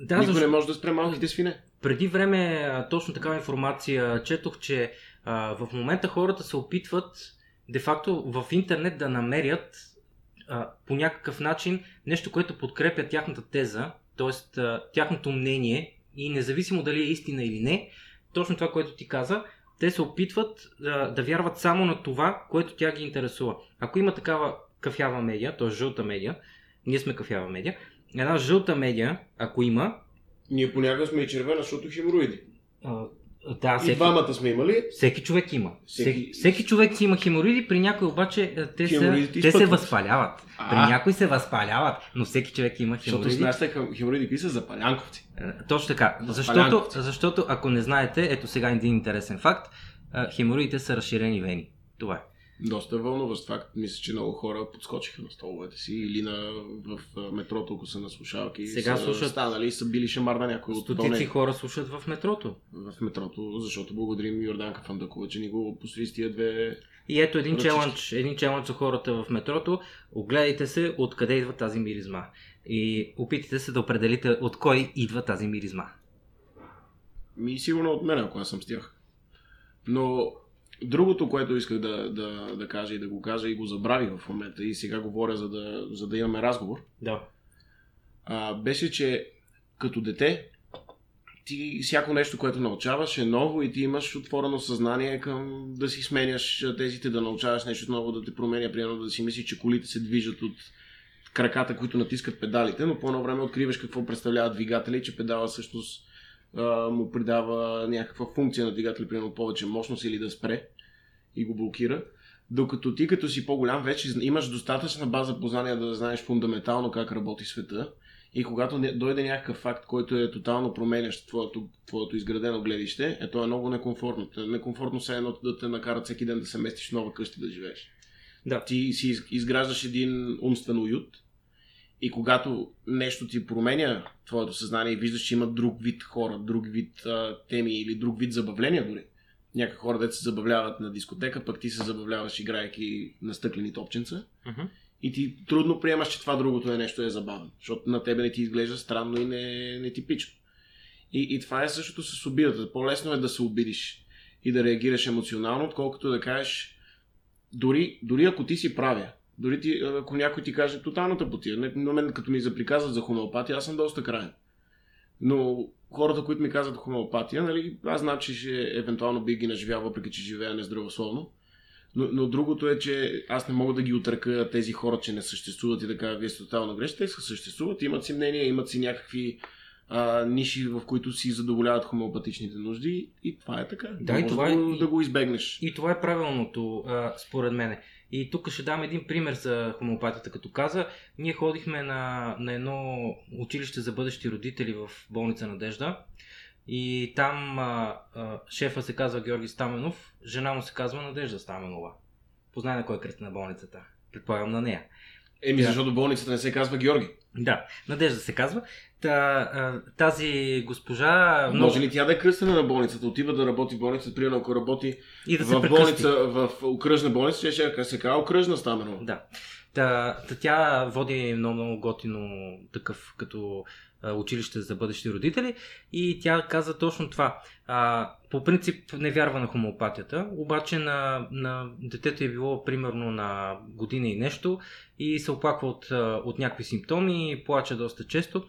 да
Никой
защо...
не може да спре малките свине.
преди време а, точно такава информация четох, че а, в момента хората се опитват де-факто в интернет да намерят а, по някакъв начин нещо, което подкрепя тяхната теза, т.е. тяхното мнение и независимо дали е истина или не, точно това, което ти каза, те се опитват да, да вярват само на това, което тя ги интересува. Ако има такава кафява медия, т.е. жълта медия, ние сме кафява медия, една жълта медия, ако има,
Ние понякога сме и червена, защото хемороиди.
а, да,
И
всеки,
двамата сме имали.
всеки човек има.
Всеки-
Всеки, човек си има хемороиди, при някой обаче те,
Хемороидите
те се възпаляват.
А.
При някой се възпаляват, но всеки човек има
Защото
хемороиди.
знаете хемороиди какви са запалянковци.
Е, Точно така. Защото,
Възпалянковци.
защото, ако не знаете, ето сега един интересен факт, хемороидите са разширени вени. Това е.
Доста вълнуващ факт. Мисля, че много хора подскочиха на столовете си или на, в метрото, ако са на слушалки.
Сега
са
слушат-
станали и са били шамар на някой от
Стотици хора слушат в метрото.
в метрото, защото благодарим Йорданка Фандакова, че ни го построи с тия две...
И ето един
Ръчички.
челендж, един челендж за хората в метрото. Огледайте се откъде идва тази миризма. И опитайте се да определите от кой идва тази миризма.
Ми сигурно от мен, ако аз съм с тях. Но другото, което исках да, да, да кажа и да го кажа и го забравих в момента и сега говоря, за да, за да имаме разговор,
Да.
а, беше, че като дете ти всяко нещо, което научаваш е ново и ти имаш отворено съзнание към да си сменяш тезите, да научаваш нещо ново, да те променя, примерно да си мислиш, че колите се движат от краката, които натискат педалите, но по едно време откриваш какво представлява двигателя и че педала всъщност а, му придава някаква функция на двигателя, примерно повече мощност или да спре и го блокира. Докато ти като си по-голям вече имаш достатъчна база познания да знаеш фундаментално как работи света и когато дойде някакъв факт, който е тотално променящ твоето, твоето изградено гледище, е то е много некомфортно. Некомфортно се е едно да те накарат всеки ден да се местиш в нова къща да живееш.
Да.
Ти си из- изграждаш един умствен уют и когато нещо ти променя твоето съзнание и виждаш, че има друг вид хора, друг вид а, теми или друг вид забавления дори. Някакви хора, дето се забавляват на дискотека, пък ти се забавляваш, играйки на стъклени топченца.
Мгм.
И ти трудно приемаш, че това другото е нещо е забавно. Защото на тебе не ти изглежда странно и не, нетипично. И, и това е същото с обидата. По-лесно е да се обидиш и да реагираш емоционално, отколкото да кажеш дори, дори ако ти си правя, дори ти, ако някой ти каже тоталната потия, не- на мен като ми заприказват за хомеопатия, аз съм доста крайен. Но хората, които ми казват хомеопатия, нали, аз знам, че ще, евентуално би ги наживял, въпреки че живея нездравословно. Но, но другото е, че аз не мога да ги отръка тези хора, че не съществуват и да кажа, вие сте тотално грешни. Те съществуват, имат си мнение, имат си някакви а, ниши, в които си задоволяват хомеопатичните нужди и това е така.
Да, и това е-
да, го, да го избегнеш.
И това е правилното, а, според мен. И тук ще дам един пример за хомеопатията, като каза. Ние ходихме на, на едно училище за бъдещи родители в болница Надежда. И там а, а, шефа се казва Георги Стаменов, жена му се казва Надежда Стаменова. Познай на кой е кръст на болницата. Предполагам на нея.
Еми,
Да.
защото болницата не се казва Георги.
Да, Надежда се казва. Та, тази госпожа... много-
Може ли тя да е кръстена на болницата? Отива да работи в болницата, примерно ако работи
и да
в
прекръсти.
болница, в окръжна болница, ще, ще се казва окръжна стамено.
Да. Та, та тя води много, много готино такъв като училище за бъдещи родители и тя каза точно това. А, по принцип не вярва на хомеопатията, обаче на, на детето е било примерно на година и нещо и се оплаква от, от някакви симптоми, плаче доста често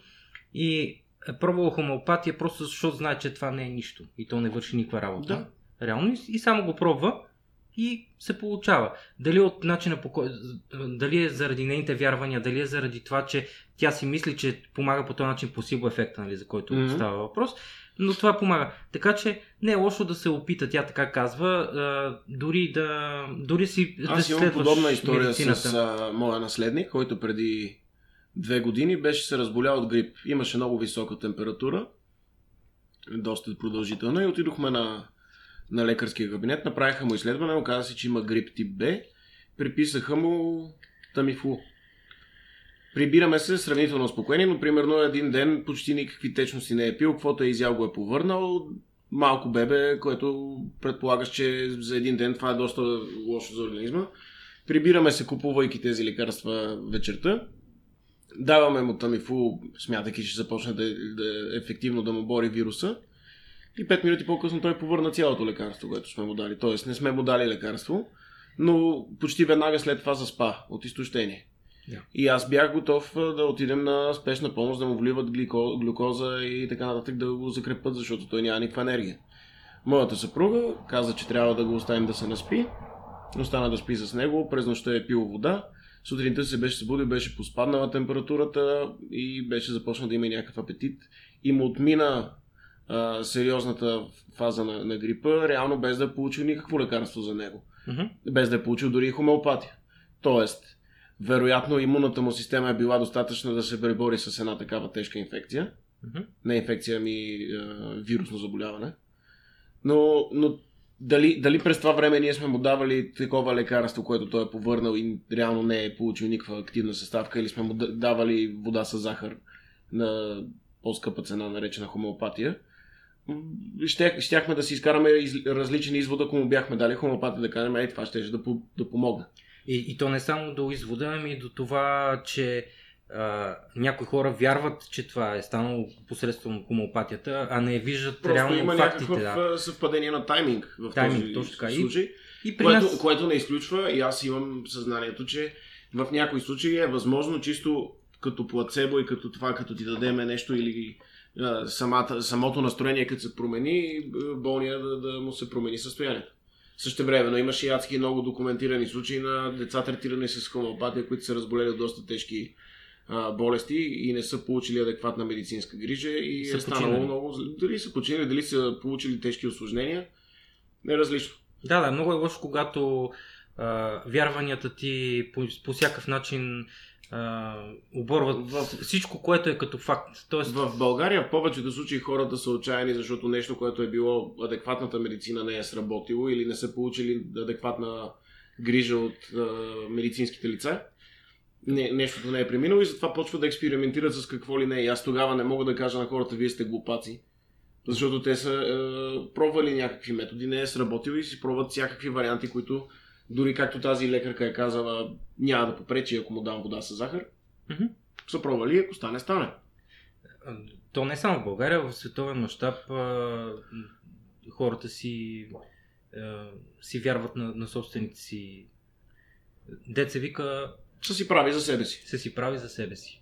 и е пробвала хомеопатия просто защото знае, че това не е нищо и то не върши никаква работа.
Да.
Реално и, и само го пробва и се получава. Дали от начина по кой... Дали е заради нейните вярвания, дали е заради това, че тя си мисли, че помага по този начин пласибо ефекта, нали, за който mm-hmm. става въпрос. Но това помага. Така че не е лошо да се опита, тя така казва, а, дори да дори си да
Аз имам
следваш
подобна история
медицината.
с а, моя наследник, който преди две години беше се разболял от грип. Имаше много висока температура, доста продължителна и отидохме на, на лекарския кабинет, направиха му изследване, оказа се, че има грип тип Б, приписаха му тамифу. Прибираме се сравнително спокойни, но примерно един ден почти никакви течности не е пил, каквото е изял го е повърнал, малко бебе, което предполагаш, че за един ден това е доста лошо за организма. Прибираме се, купувайки тези лекарства вечерта. Даваме му тамифу, смятайки, че започне да, да ефективно да му бори вируса. И 5 минути по-късно той повърна цялото лекарство, което сме му дали. Тоест не сме му дали лекарство, но почти веднага след това заспа от изтощение.
Да.
И аз бях готов да отидем на спешна помощ, да му вливат глико, глюкоза и така нататък, да го закрепат, защото той няма никаква енергия. Моята съпруга каза, че трябва да го оставим да се наспи. Остана да спи с него, през нощта е пил вода. Сутринта се беше събудил, беше поспаднала температурата и беше започнал да има някакъв апетит. И му отмина а, сериозната фаза на, на грипа, реално без да е получил никакво лекарство за него.
Мгм.
Без да е получил дори и хомеопатия. Тоест, вероятно имунната му система е била достатъчна да се пребори с една такава тежка инфекция.
Мгм.
Не инфекция, ами е, вирусно заболяване. Но, но дали, дали през това време ние сме му давали такова лекарство, което той е повърнал и реално не е получил никаква активна съставка, или сме му да- давали вода с захар на по-скъпа цена, наречена хомеопатия, щях, щяхме да си изкараме из, различен извод, ако му бяхме дали хомеопатия, да кажем, ей, това ще да, да помогне.
И, и то не само до извода, ами до това, че а, някои хора вярват, че това е станало посредством хомеопатията, а не виждат
Просто
реално
има
фактите.
някакъв
Да.
съвпадение на тайминг в
Тайминг,
този
точно така. И
случай.
И при
Което,
нас...
което не изключва, и аз имам съзнанието, че в някои случаи е възможно чисто като плацебо и като това, като ти дадеме нещо или а, самата, самото настроение, като се промени, болния да, да му се промени състоянието. Също време, но имаше и адски много документирани случаи на деца третирани с хомеопатия, които са разболели от доста тежки а, болести и не са получили адекватна медицинска грижа и
Са
е станало
починали.
много. Дали са починали, дали са получили тежки осложнения, е различно.
Да, да, много е лошо, когато а, вярванията ти по, по всякакъв начин а, оборват
В-
всичко, което е като факт. Тоест,
В България в повечето случаи хората са отчаяни, защото нещо, което е било адекватната медицина не е сработило или не са получили адекватна грижа от а, медицинските лица. Не, нещото не е преминало и затова почват да експериментират с какво ли не. И аз тогава не мога да кажа на хората, вие сте глупаци. Защото те са е, пробвали някакви методи, не е сработил и си пробват всякакви варианти, които дори както тази лекарка е казала, няма да попречи, ако му дам вода с захар.
Мгм.
Са пробвали, ако стане, стане.
то не само в България, в световен мащаб хората си, а, си вярват на, на собствените си. Деца вика,
Са си прави за себе си.
се си прави за себе си.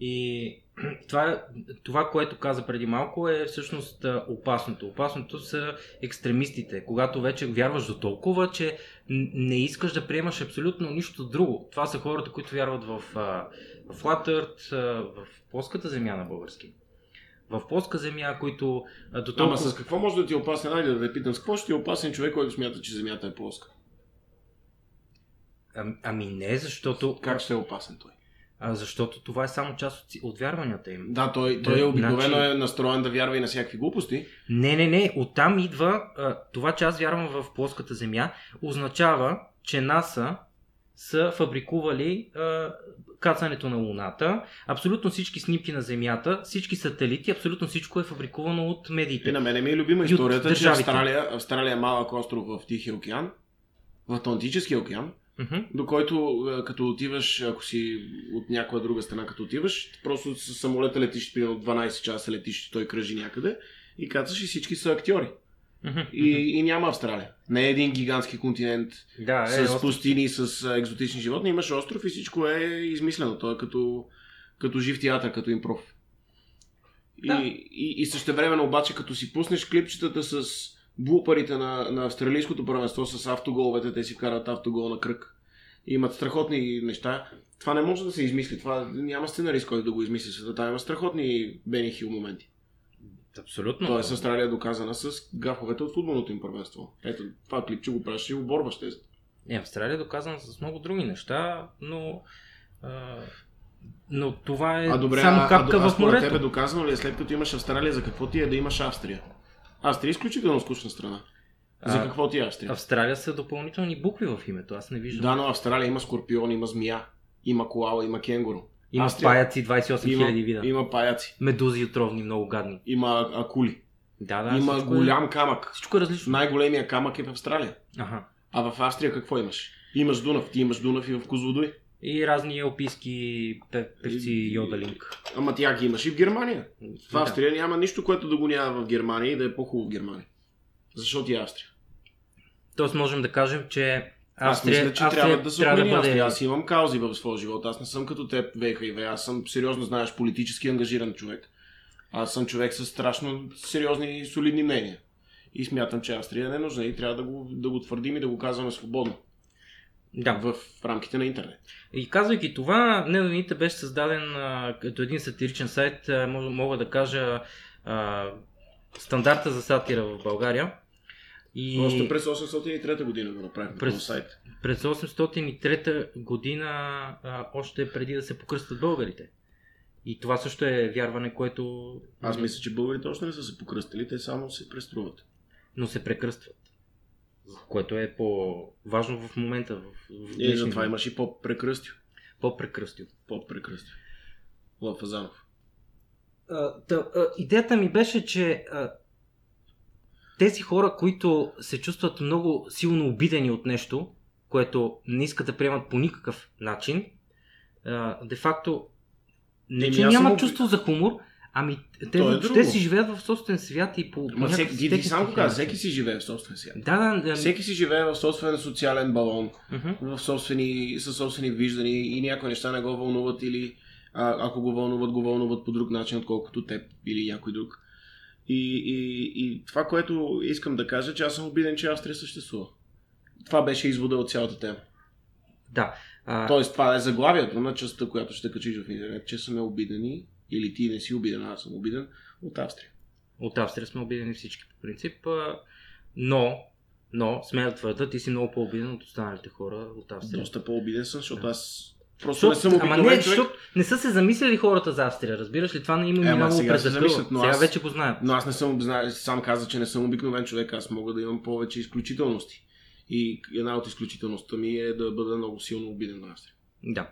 И [CLEARS THROAT] това, това, което каза преди малко е всъщност опасното. Опасното са екстремистите, когато вече вярваш до толкова, че не искаш да приемаш абсолютно нищо друго. Това са хората, които вярват в, в а, в плоската земя на български. В плоска земя, които до
Ама
толкова...
с какво може да ти е опасен? Айде да те питам, с какво ще ти е опасен човек, който смята, че Земята е плоска?
Ами, ами не, защото...
Как ще е опасен той?
А, защото това е само част от, от вярванията им.
Да, той, той
Да,
е обикновено
значи-
е настроен да вярва и на всякакви глупости.
Не, не, не. Оттам идва а, това, че аз вярвам в плоската земя, означава, че НАСА са фабрикували а, кацането на Луната. Абсолютно всички снимки на Земята, всички сателити, абсолютно всичко е фабрикувано от медиите.
И на мен ми е любима историята, че. Австралия, Австралия е малък остров в Тихия океан, в Атлантическия океан,
Мгм.
до който е, като отиваш, ако си от някоя друга страна, като отиваш, просто с самолета летиш, примерно 12 часа летиш, той кръжи някъде и кацаш и всички са актьори.
Мгм.
И, и няма Австралия. Не е един гигантски континент
Да, е,
с
остров-
пустини, с а, екзотични животни. Имаш остров и всичко е измислено. Той е като, като жив театър, като импров. И,
Да.
и, и същевременно обаче, като си пуснеш клипчетата с блупарите на, на австралийското първенство с автоголовете, те си карат автогол на кръг. И имат страхотни неща. Това не може да се измисли. Това няма сценарист, който да го измисли. света. Там има страхотни Бени Хил моменти.
Абсолютно.
Тоест Австралия е доказана с гафовете от футболното им първенство. Ето, това клипче го правиш и оборваш тези.
Не, Австралия е доказана с много други неща, но. А, но това е
А добре,
само
а,
капка
а, а
в морето.
тебе доказано ли е след като имаш Австралия, за какво ти е да имаш Австрия? Австрия е изключително скучна страна. За какво ти е Австрия?
Австралия са допълнителни букви в името, аз не виждам.
Да, но Австралия има скорпион, има змия, има коала, има кенгуру.
Има
Австрия-
паяци 28
Има,
000 вида.
има паяци,
Медузи отровни, много гадни.
има акули,
Да, да.
има
е-
голям камък.
Всичко е различно.
Най-големия камък е в Австралия.
Ага.
А в Австрия какво имаш? Имаш Дунав, ти имаш Дунав и в Козлодуй.
И разни алпийски пе- певци Йоделинг.
Ама тя ги имаш и в Германия. В
Да.
Австрия няма нищо, което да го няма в Германия и да е по-хубаво в Германия. Защо ти е Австрия?
Тоест можем да кажем, че
Аз
Австрия,
мисля, че
Австрия
трябва да се
трябва да бъде...
Аз имам каузи в своя живот. Аз не съм като теб, веха и ве. Аз съм сериозно, знаеш, политически ангажиран човек. Аз съм човек с страшно сериозни и солидни мнения. И смятам, че Австрия не е нужна и трябва да го, да го твърдим и да го казваме свободно.
Да.
В рамките на интернет.
И казвайки това, Недовините беше създаден а, като един сатиричен сайт, а, мога, мога да кажа а, стандарта за сатира в България. И
Още през 803 година го направихме
през...
сайт.
през 803 година, а, още преди да се покръстат българите. И това също е вярване, което...
Аз мисля, че българите още не са се покръстили, те само се преструват.
Но се прекръстват. Което е по-важно в момента. В, в
И
днешни
затова
дни.
имаш и по-прекръстил.
По-прекръстил.
По-прекръстил. Лъв Азанов.
А, та, а, идеята ми беше, че а, тези хора, които се чувстват много силно обидени от нещо, което не искат да приемат по никакъв начин, а, де-факто не, че
съм
нямат чувство за хумор, ами те
То е
въобще
друго.
си живеят в собствен свят и по,
Ма всеки, ти, ти сам го каза, всеки си живее в собствен свят.
Да, да, да.
Всеки си живее в собствен социален балон,
Мгм.
в собствени, със собствени виждания и някои неща не го вълнуват или а, ако го вълнуват, го вълнуват по друг начин, отколкото теб или някой друг. И, и, и това, което искам да кажа, че аз съм обиден, че Австрия съществува. Това беше извода от цялата тема.
Да. А,
Тоест, това е заглавието на частта, която ще качиш в интернет, че сме обидени, или ти не си обиден, аз съм обиден от Австрия.
От Австрия сме обидени всички по принцип, но, но, смея да твърда, ти си много по-обиден от останалите хора от Австрия.
Доста по-обиден съм, защото
Да.
аз просто не съм
Защото- ама
обикновен
не,
човек.
защото не са се замислили хората за Австрия, разбираш ли? Това не има
Е,
минало
сега
през
се замислят, но
Сега
аз-
вече го знаят.
Но аз не съм, сам каза, че не съм обикновен човек, аз мога да имам повече изключителности. И една от изключителността ми е да бъда много силно обиден на Австрия.
Да.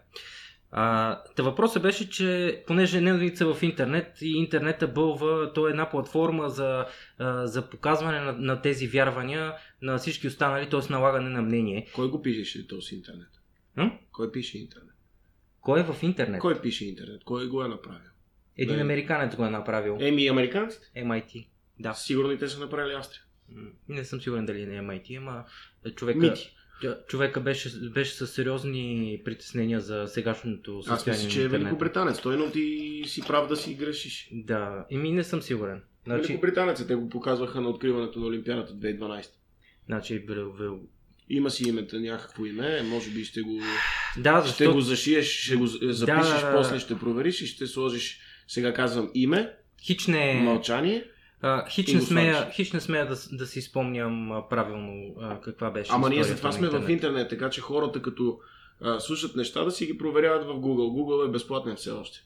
А, та въпросът беше, че понеже не са в интернет и интернета бълва, то е една платформа за, а, за показване на, на тези вярвания на всички останали, т.е. налагане на мнение.
Кой го пишеше този интернет?
М?
Кой пише интернет?
Кой е в интернет?
Кой пише интернет? Кой го е направил?
Един
Да.
американец го е направил.
Еми, американците?
MIT. Да.
Сигурно и те са направили Австрия.
Не съм сигурен дали не е MIT, ама човека,
Мити.
Човека беше, беше с сериозни притеснения за сегашното
Аз
състояние
мисля, че е великобританец. Той, но ти си прав да си грешиш.
Да, еми не съм сигурен. Значи,
Великобританец, е, те го показваха на откриването на Олимпиадата 2012.
значи бил, бил...
Има си името, някакво име, може би ще го,
Да,
ще
защото...
го зашиеш, ще го запишеш,
Да, да, да.
после ще провериш и ще сложиш, сега казвам име,
Хич не,
мълчание,
а, хич не смея, хич не смея да, да си спомням правилно а, каква беше
Ама ние затова сме в
интернет.
така че хората като а, слушат неща да си ги проверяват в Google. Google е безплатен все още.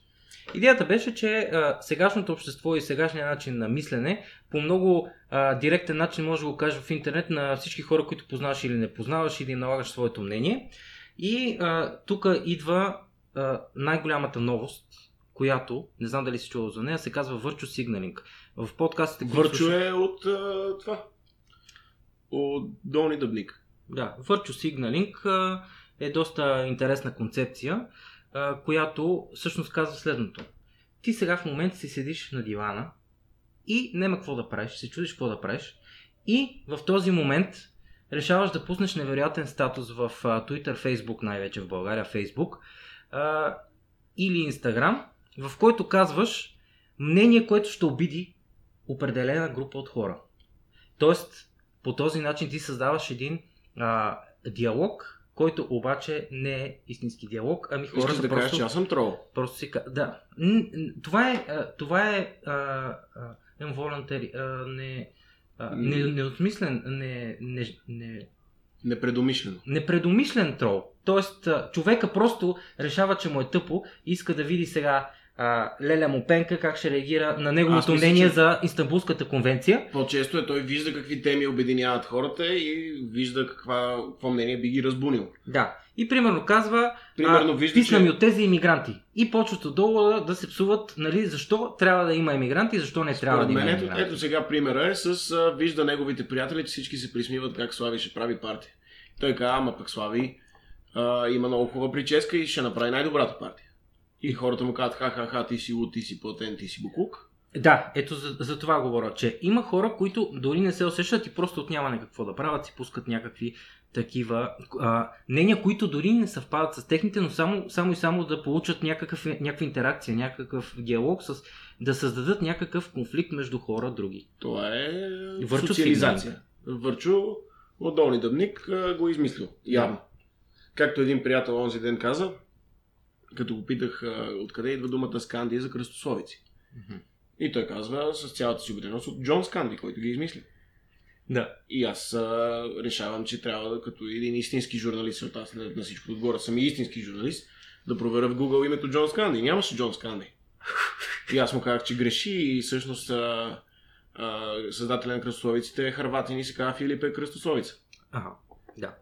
Идеята беше, че а, сегашното общество и сегашния начин на мислене по много а, директен начин може да го кажеш в интернет на всички хора, които познаваш или не познаваш и да им налагаш своето мнение. И тук идва а, най-голямата новост, която, не знам дали си чувал за нея, се казва Virtue Signaling. В подкастите,
Върчо е от а, това. От Долни Дъбник.
Да, Virtue Signaling а, е доста интересна концепция, а, която всъщност казва следното. Ти сега в момента си седиш на дивана и няма какво да правиш, се чудиш какво да правиш и в този момент решаваш да пуснеш невероятен статус в а, Twitter, Facebook, най-вече в България Facebook а, или Instagram, в който казваш мнение, което ще обиди определена група от хора. Тоест, по този начин ти създаваш един а, диалог, който обаче не е истински диалог, ами
Искаш
хората
да кажеш,
просто,
че аз съм трол.
просто си Да. Това е, това е а, а, involuntary, а, не, а, не, неосмислен, не, не, не,
Непредомишлено.
непредомишлен трол. Тоест, човека просто решава, че му е тъпо иска да види сега а, Леля Мопенка как ще реагира на неговото
мисля,
мнение
че-
за Истанбулската конвенция.
По-често е той вижда какви теми обединяват хората и вижда каква, какво мнение би ги разбунил.
Да. И примерно казва,
Примерно
а,
вижда,
писна
че-
ми от тези иммигранти. И почват отдолу да, да се псуват, нали, защо трябва да има иммигранти и защо не трябва
Според
да има
мен, ето,
иммигранти.
ето сега примера е с а, вижда неговите приятели, че всички се присмиват как Слави ще прави партия. Той казва, ама пък Слави а, има много хубава прическа и ще направи най-добрата партия. И хората му казват, ха-ха-ха, ти си луд, ти си платен, ти си буклук.
Да, ето за, за това говоря, че има хора, които дори не се усещат и просто от нямане какво да правят, си пускат някакви такива а, мнения, които дори не съвпадат с техните, но само, само и само да получат някакъв, някаква интеракция, някакъв диалог, с, да създадат някакъв конфликт между хора други.
Това е
Върчо
социализация. Върчо от долни дъбник го е измислил. Явно. Както един приятел онзи ден каза, като го питах откъде идва думата Сканди за кръстосовици. И той казва с цялата си убеденост от Джон Сканди, който ги измисли.
Да.
И аз а, решавам, че трябва да, като един истински журналист, защото аз на, на всичко отгоре съм и истински журналист, да проверя в Google името Джон Сканди. Нямаше Джон Сканди. И аз му казах, че греши и всъщност а, а, създателя на кръстосовиците е харватин и се казва Филип е кръстосовица.
Ага, да.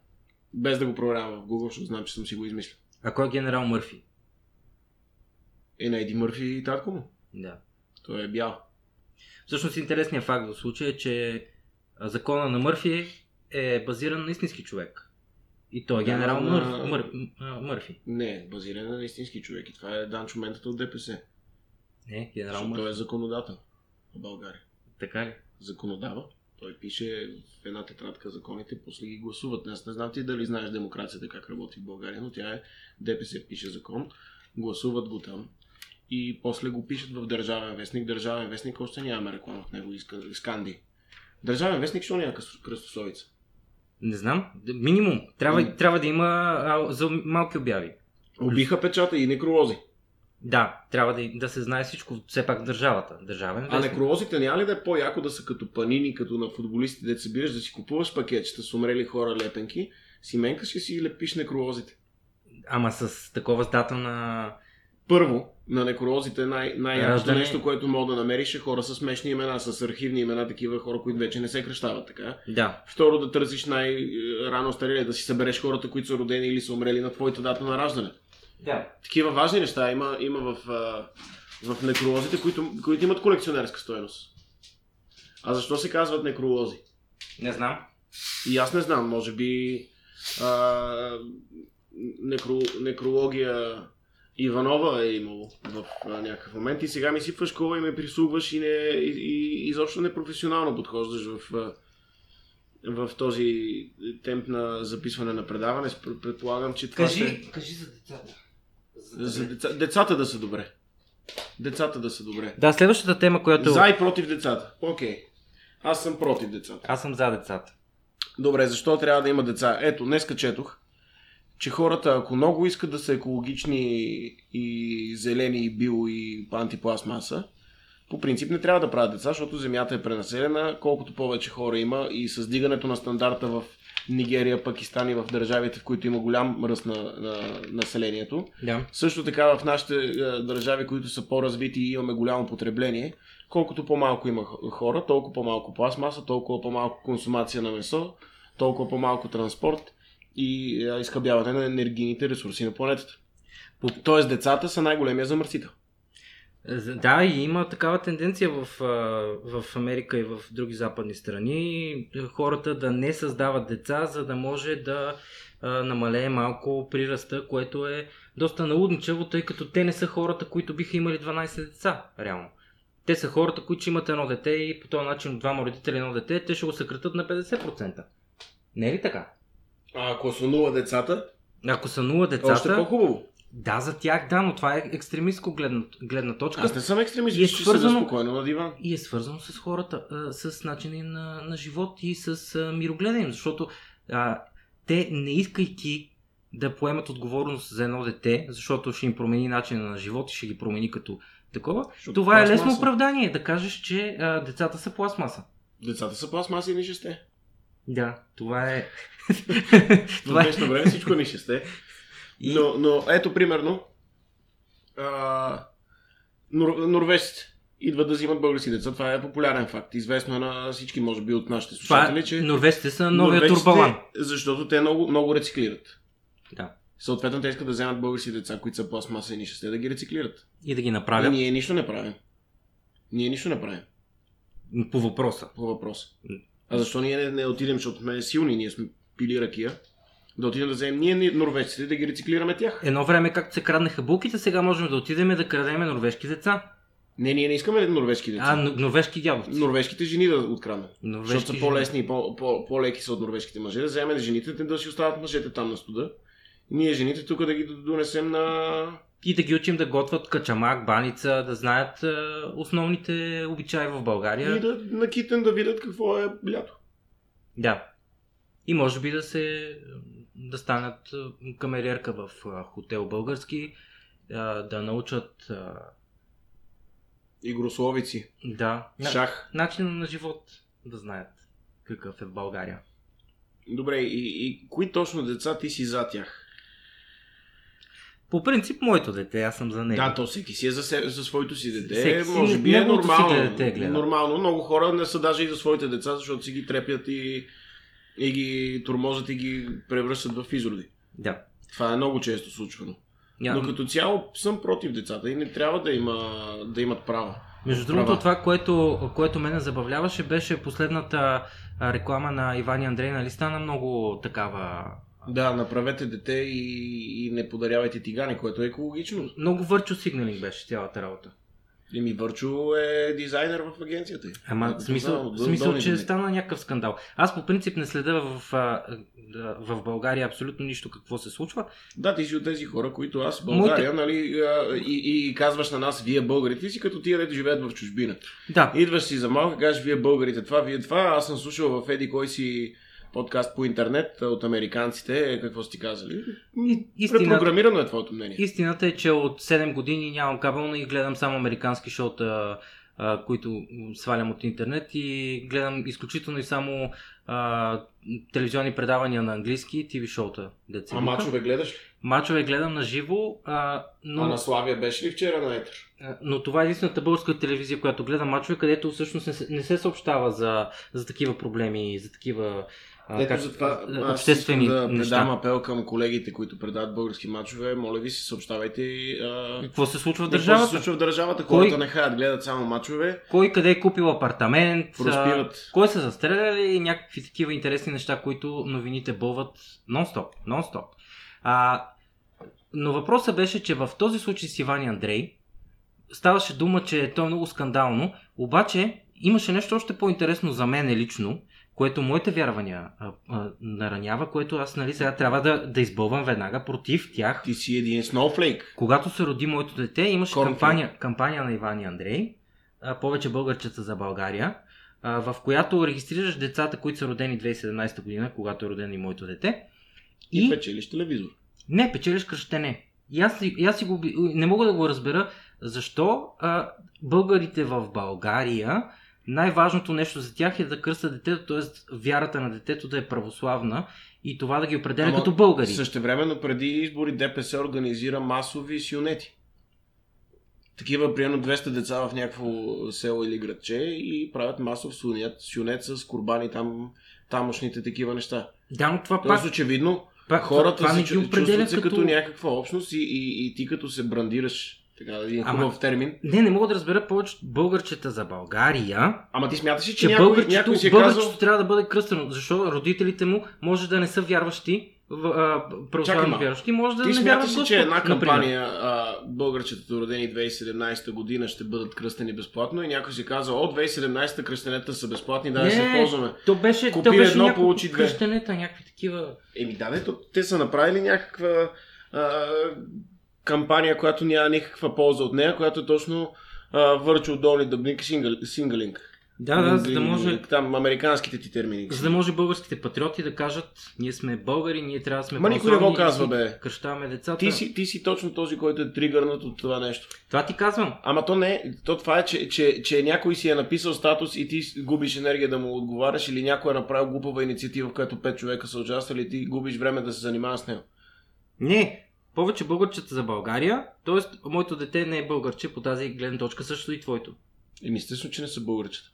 Без да го проверявам в Google, защото знам, че съм си го измислил.
А кой е генерал Мърфи?
Е на Еди Мърфи и татко му.
Да.
Той е бял.
Всъщност интересният факт в случая е, че закона на Мърфи е базиран на истински човек. И той е
Да,
генерал
на-
Мърфи. Мър, Мърфи.
Не, базиран е на истински човек. И това е Данчо Ментата от ДПС.
Не, генерал
Защото
Мърфи.
той е законодател в България.
Така ли?
законодава. Той пише в една тетрадка законите, после ги гласуват. Аз не знам ти дали знаеш демокрацията как работи в България, но тя е ДПС пише закон, гласуват го там и после го пишат в Държавен вестник. Държавен вестник още нямаме реклама в него, иска, сканди. Държавен вестник, що няма кръстосовица?
Не знам. Минимум. Трябва,
М.
трябва да има а, за малки обяви.
Убиха печата и некролози.
Да, трябва да, да се знае всичко, все пак държавата. Държавен
А
вестник.
некролозите няма ли да е по-яко да са като панини, като на футболистите, да се бираш, да си купуваш пакетчета с умрели хора лепенки, си менкаш и си лепиш некролозите?
Ама с такова дата на...
Първо, на некролозите най-
Раждане.
нещо, което мога да намериш е хора с смешни имена, с архивни имена, такива хора, които вече не се кръщават така.
Да.
Второ, да търсиш най-рано старели, да си събереш хората, които са родени или са умрели на твоята дата на раждане.
Да.
Такива важни неща има, има в, в некролозите, които, които имат колекционерска стоеност. А защо се казват некролози?
Не знам.
И аз не знам, може би а, некро, некрология Иванова е имало в някакъв момент и сега ми сипваш кола и ме прислугваш и, не, и, и изобщо непрофесионално подхождаш в, в този темп на записване на предаване. Предполагам, че това ще...
Кажи, кажи за децата.
За деца, децата да са добре. Децата да са добре.
Да, следващата тема, която...
За и против децата. Окей. Аз съм против децата.
Аз съм за децата.
Добре, защо трябва да има деца? Ето, днес четох, че хората, ако много искат да са екологични и зелени и био и антипластмаса, по принцип не трябва да правят деца, защото земята е пренаселена. Колкото повече хора има и с дигането на стандарта в Нигерия, Пакистан и в държавите, в които има голям ръст на, на населението,
Да.
също така в нашите е, държави, които са по-развити и имаме голямо потребление, колкото по-малко има хора, толкова по-малко пластмаса, толкова по-малко консумация на месо, толкова по-малко транспорт и изхъбяване на енергийните ресурси на планетата. Тоест децата са най-големия замърсител.
Да, и има такава тенденция в, в Америка и в други западни страни хората да не създават деца, за да може да намалее малко прираста, което е доста наудничево, тъй като те не са хората, които биха имали 12 деца, реално. Те са хората, които имат едно дете и по този начин двама родители едно дете, те ще го съкратят на 50%. Не е ли така?
А ако са нула децата,
Ако са нула децата,
още по-хубаво.
да, за тях да, но това е екстремистко гледна, гледна точка.
Аз не съм екстремист,
И е
ще
свързано-
спокойно на диван.
и е свързано с хората, а, с начина им на, на живот и с а, мирогледа им, защото а, те не искайки да поемат отговорност за едно дете, защото ще им промени начина на живот и ще ги промени като такова,
Защото
това е лесно
пластмаса.
оправдание да кажеш, че а, децата са пластмаса.
Децата са пластмаси и ни шесте.
Да, това е... [LAUGHS] Това е...
днешно време всичко ни шесте.
И-
Но, но ето примерно, а, нор, норвежците идват да взимат български деца. Това е популярен факт. Известно е на всички, може би, от нашите
Това
слушатели,
е...
че
Норвежците са новия турбалан.
Защото те много, много рециклират.
Да.
Съответно, те искат да вземат български деца, които са пластмаса и шесте, да ги рециклират.
И да ги направят
ние нищо не правим. Ние нищо не правим
по въпроса.
по въпроса. А защо ние не, не отидем, защото сме силни, ние сме пили ракия, да отидем да вземем ние ни- норвежците, да ги рециклираме тях.
Едно време, както се краднаха булките, сега можем да отидем да крадеме норвежки деца.
Не, ние не искаме норвежки деца.
А, норвежки дядовци.
Норвежките жени да откраднем. Защото са по-лесни и по- по- по-леки са от норвежките мъже. Да вземем жените, да си остават мъжете там на студа. Ние жените тук да ги донесем на...
И да ги учим да готвят качамак, баница, да знаят е, основните обичаи в България.
И да на китен да видят какво е лято.
Да. И може би да се да станат е, камериерка в е, хотел български, да научат
Игрословици,
да,
шах.
начина на живот да знаят какъв е в България.
Добре, и, и кои точно деца ти си за тях?
По принцип, моето дете, аз съм за него.
Да, то всеки си е за, себе, за своето си дете.
Всеки
може би е
неговото си
нормално.
дете гледа.
Нормално. Много хора не са даже и за своите деца, защото си ги трепят и, и ги тормозят и ги превръщат в изроди.
да.
Това е много често случвано.
Я-
Но като цяло съм против децата и не трябва да, има, да имат право.
Между
права.
другото, това, което, което мене забавляваше, беше последната реклама на Иван и Андрей, нали стана много такава...
Да, направете дете и, и не подарявайте тигани, което е екологично.
Много върчо сигналинг беше цялата работа.
Еми, Върчо е дизайнер в агенцията.
Ама
Ако
смисъл,
до-
смисъл че
дни.
стана някакъв скандал. Аз по принцип не следа в, в България абсолютно нищо какво се случва.
Да, ти си от тези хора, които аз в България, нали, а, и, и, казваш на нас, вие българите, ти си като тия, дето живеят в чужбина.
Да,
Идваш си за малко, кажеш, вие българите, това, вие това. Аз съм слушал в Еди кой си подкаст по интернет от американците. Е, Какво сте ти казали?
И- истината-
Репрограмирано е твоето мнение.
истината е, че от 7 години нямам кабелна и гледам само американски шоута, които свалям от интернет и гледам изключително и само а, телевизионни предавания на английски, TV шоута. Деца
А мачове гледаш ли?
Мачове гледам на живо, а, но...
А на Славия беше ли вчера на Етър?
Но това е единствената българска телевизия, която гледам мачове, където всъщност не се, не се съобщава за, за такива проблеми, за такива
Ето
как-
затова
а,
аз
обществени
искам да
неща.
предам апел към колегите, които предават български мачове. Моля ви се, съобщавайте а,
Какво се случва в
какво се
държавата?
случва в държавата.
Кой-
Хората не хаят, гледат само мачове.
Кой къде е купил апартамент, а,
Проспиват.
кой са застреляли и някакви такива интересни неща, които новините бълват нон-стоп, нон-стоп. А, но въпросът беше, че в този случай с Иван Андрей ставаше дума, че то е много скандално, обаче имаше нещо още по-интересно за мен лично, което моите вярвания а, а, наранява, което аз нали сега трябва да, да избълвам веднага против тях.
Ти си един сноуфлейк.
Когато се роди моето дете, имаше кампания, кампания на Иван и Андрей, а, повече българчета за България, а, в която регистрираш децата, които са родени 2017 година, когато е родено и моето дете.
И
И
печелиш телевизор.
не, печелиш кръщене. И аз, и аз си го, не мога да го разбера защо а, българите в България най-важното нещо за тях е да кръстят детето, т.е. вярата на детето да е православна и това да ги определя
Ама
като българи.
Същевременно преди избори ДПС организира масови сюнети. Такива, примерно 200 деца в някакво село или градче и правят масов сюнет, сюнет с курбани там, тамошните такива неща.
Да, но това пак...
Тоест очевидно,
Пак,
Хората
това
се, чу-
определя
чувстват се
като...
като някаква общност и, и, и ти като се брандираш, така един
Ама-
хубав термин.
Не, не мога да разбера повече българчета за България,
Ама ти смяташ ли, че,
че
някой,
българчето,
някой си е
българчето
казал...
трябва да бъде кръстено, защото родителите му може да не са вярващи,
малко.
вярващи, може да
Ти
не вярват в
че една
Господ,
кампания а, българчетата родени 2017 година ще бъдат кръстени безплатно и някой си казва, от 2017 кръстенета са безплатни, да
Не,
се ползваме.
То беше,
Купи
то беше
едно, получи две.
кръщенета, някакви такива...
Еми да, бе, то, те са направили някаква а, кампания, която няма никаква полза от нея, която е точно а, virtual дъбник сингалинг.
Да, да, за да може...
Там американските ти термини.
За да може българските патриоти да кажат, ние сме българи, ние трябва да сме
Ма никой не го казва, бе.
Кръщаваме децата.
Ти си, ти си точно този, който е тригърнат от това нещо.
Това ти казвам.
Ама то не, то това е, че, че, че някой си е написал статус и ти губиш енергия да му отговаряш или някой е направил глупава инициатива, в която пет човека са участвали и ти губиш време да се занимаваш с него.
Не, повече българчета за България, т.е. моето дете не е българче по тази гледна точка, също и твоето.
Еми, естествено, че не са българчета.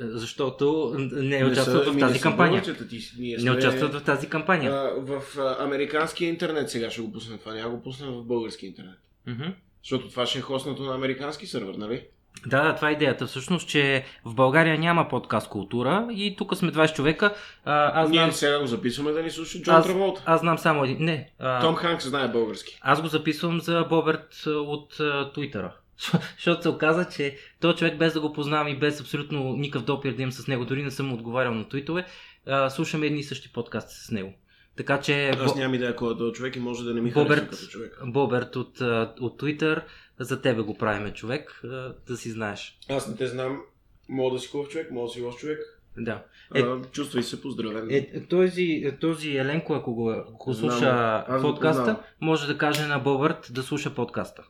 Е, Защото не
Не
участват
са-
в
ми
тази
не
кампания.
ти, ние
Не
сме-
участват в тази кампания.
А, в а, американския интернет сега ще го пуснем това, няма го пуснем в български интернет.
Мгм.
Защото това ще е хоснато на американски сървър, нали?
Да, да, това е идеята. Всъщност, че в България няма подкаст култура и тук сме 20 човека. А, аз,
Ние
знам,
сега го записваме да ни слуша Джон
аз,
Траволта.
аз знам само един. Не. А,
Том Ханкс знае български.
Аз го записвам за Боберт от а, Туитъра. [LAUGHS] Защото се оказа, че този човек без да го познавам и без абсолютно никакъв допир да имам с него, дори не съм отговарял на твитове, а, слушаме едни и същи подкасти с него. Така че
Аз нямам идея кой е този човек и може да не ми
Боберт-
харесва като човек.
Боберт от, от Twitter, за тебе го правиме човек, а, да си знаеш.
Аз не те знам. Мога да си хубав човек, мога да си лош човек.
Да.
Е,
Е-
а, чувствай се поздравен.
Е, този, този Еленко, ако го, ако
Знам
слуша
го
подкаста, може да каже на Бобърт да слуша подкаста.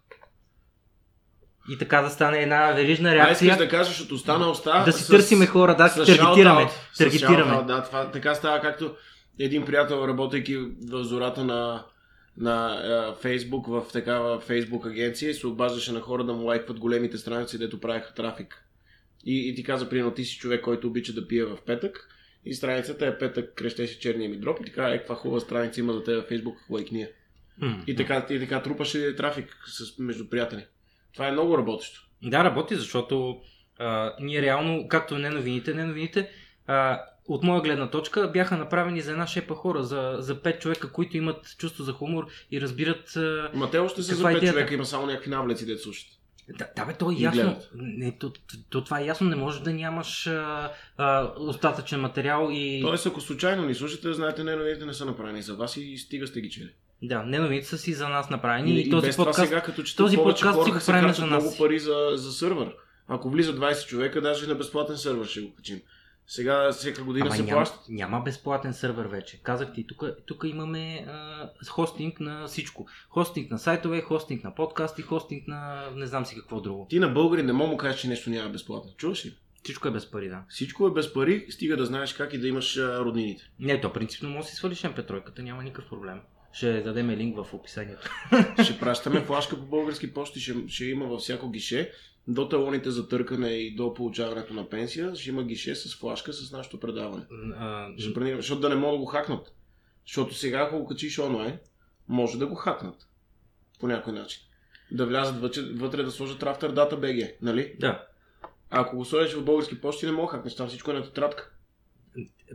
И така да стане една верижна
а
реакция.
искаш да кажеш от уста на уста.
Да си
с-
търсиме хора, да,
с
таргетираме. Таргетираме.
Да, това, така става както един приятел, работейки в зората на, на Фейсбук, в такава Фейсбук агенция и се обаждаше на хора да му лайкват големите страници, дето правеха трафик. И, и ти каза, примерно, ти си човек, който обича да пие в петък и страницата е петък, крещеше черния ми дроп и така, е, каква хубава страница има за теб във Фейсбук, лайкни я.
М.
И така, и така трупаше трафик с, между приятели. Това е много работещо.
Да, работи, защото а, ние реално, както не новините, не новините, а, от моя гледна точка бяха направени за една шепа хора, за, за пет човека, които имат чувство за хумор и разбират...
Ма те още са за пет човека, има само някакви навлеци, дето слушат.
да, да, бе, то е
И
ясно.
гледат.
Не, то, то, то, това е ясно, не може да нямаш а, а, остатъчен материал и...
Тоест, ако случайно ни слушате, знаете, не новините не са направени за вас и стига сте ги чели.
Да, не новините са си за нас направени и,
и
този
без
подкаст...
това сега, като че
този
повече
подкаст си го правим за нас.
много пари за, за сървър. Ако влиза 20 човека, даже на безплатен сървър ще го качим. Сега всяка година
Ама
се
няма,
плаща.
няма безплатен сървър вече. Казах ти, тук, тук имаме а, хостинг на всичко. Хостинг на сайтове, хостинг на подкасти, хостинг на не знам си какво друго.
Ти на българи не мога му кажеш, че нещо няма безплатно. Чуваш ли?
Всичко е без пари, да.
Всичко е без пари, стига да знаеш как и да имаш а, роднините.
Не, то принципно може да си свалиш MP3, няма никакъв проблем. Ще дадем линк в описанието.
Ще пращаме флашка по български почти, ще, ще има във всяко гише. До талоните за търкане и до получаването на пенсия, ще има гише с флашка с нашето предаване.
А,
Ще преним, защото да не могат да го хакнат. Защото сега, ако го качиш онлайн, може да го хакнат. По някой начин. Да влязат вътре, вътре да сложат Rafter Data BG, нали?
да.
А ако го сложиш в български почти, не мога да хакнеш. Там всичко е на тетрадка.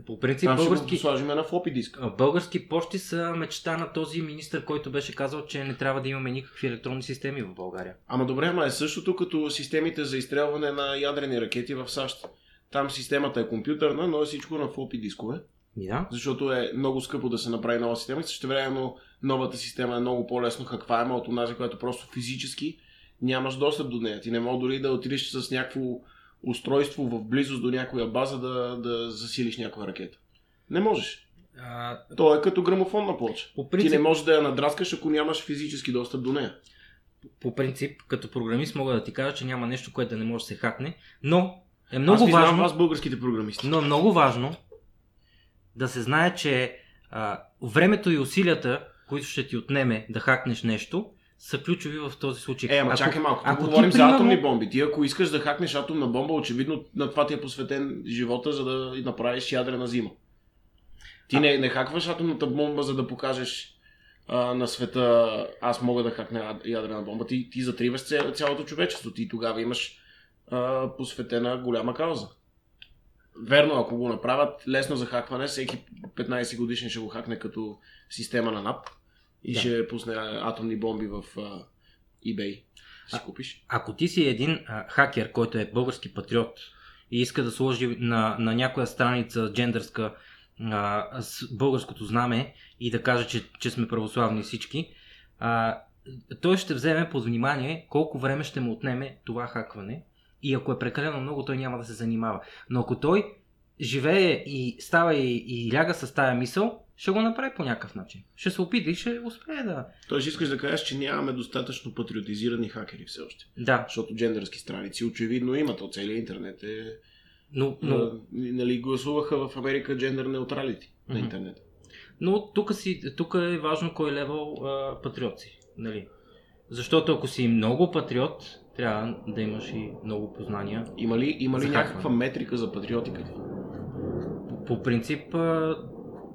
По принцип,
Там ще
български,
го сложим на флопи диск.
български почти са мечта на този министр, който беше казал, че не трябва да имаме никакви електронни системи в България.
Ама добре, ама е същото като системите за изстрелване на ядрени ракети в САЩ. Там системата е компютърна, но е всичко на флопи дискове.
Да.
защото е много скъпо да се направи нова система и същевременно новата система е много по-лесно хакваема от онази, която просто физически нямаш достъп до нея. Ти не мога дори да отидеш с някакво устройство в близост до някоя база да, да засилиш някоя ракета. Не можеш.
А,
То е като грамофонна плоча.
по
Ти
принцип,
не можеш да я надраскаш, ако нямаш физически достъп до нея.
по принцип, като програмист мога да ти кажа, че няма нещо, което да не може да се хакне, но е много
Аз
важно,
вас, българските програмисти.
но е много важно да се знае, че а, времето и усилията, които ще ти отнеме да хакнеш нещо, са ключови в този случай.
Е, ама чакай малко.
Ако ти,
говорим за
примерно-
атомни бомби. Ти ако искаш да хакнеш атомна бомба, очевидно на това ти е посветен живота, за да направиш ядрена зима. Ти не, не хакваш атомната бомба, за да покажеш а, на света, аз мога да хакна яд- ядрена бомба. Ти, ти затриваш ця- цялото човечество. Ти тогава имаш а, посветена голяма кауза. Верно, ако го направят лесно за хакване, всеки 15 годишен ще го хакне като система на НАП и
Да.
ще пусне атомни бомби в а, eBay. Си
А-
купиш.
Ако ти си един а, хакер, който е български патриот и иска да сложи на, на някоя страница джендърска а, с българското знаме и да каже, че, че сме православни всички, а, той ще вземе под внимание колко време ще му отнеме това хакване и ако е прекалено много, той няма да се занимава. Но ако той живее и става и, и ляга с тая мисъл, ще го направи по някакъв начин. Ще се опита и ще успее да...
Тоест искаш да кажеш, че нямаме достатъчно патриотизирани хакери все още.
Да,
Защото джендърски страници очевидно има, то целият интернет е...
но, но
Но... Нали, гласуваха в Америка джендър неутралити на интернет.
Но тук, си, тук е важно кой левел а, патриот си. Нали? Защото ако си много патриот, трябва да имаш и много познания.
Има ли, има ли някаква метрика за патриотиката?
По, по принцип, а,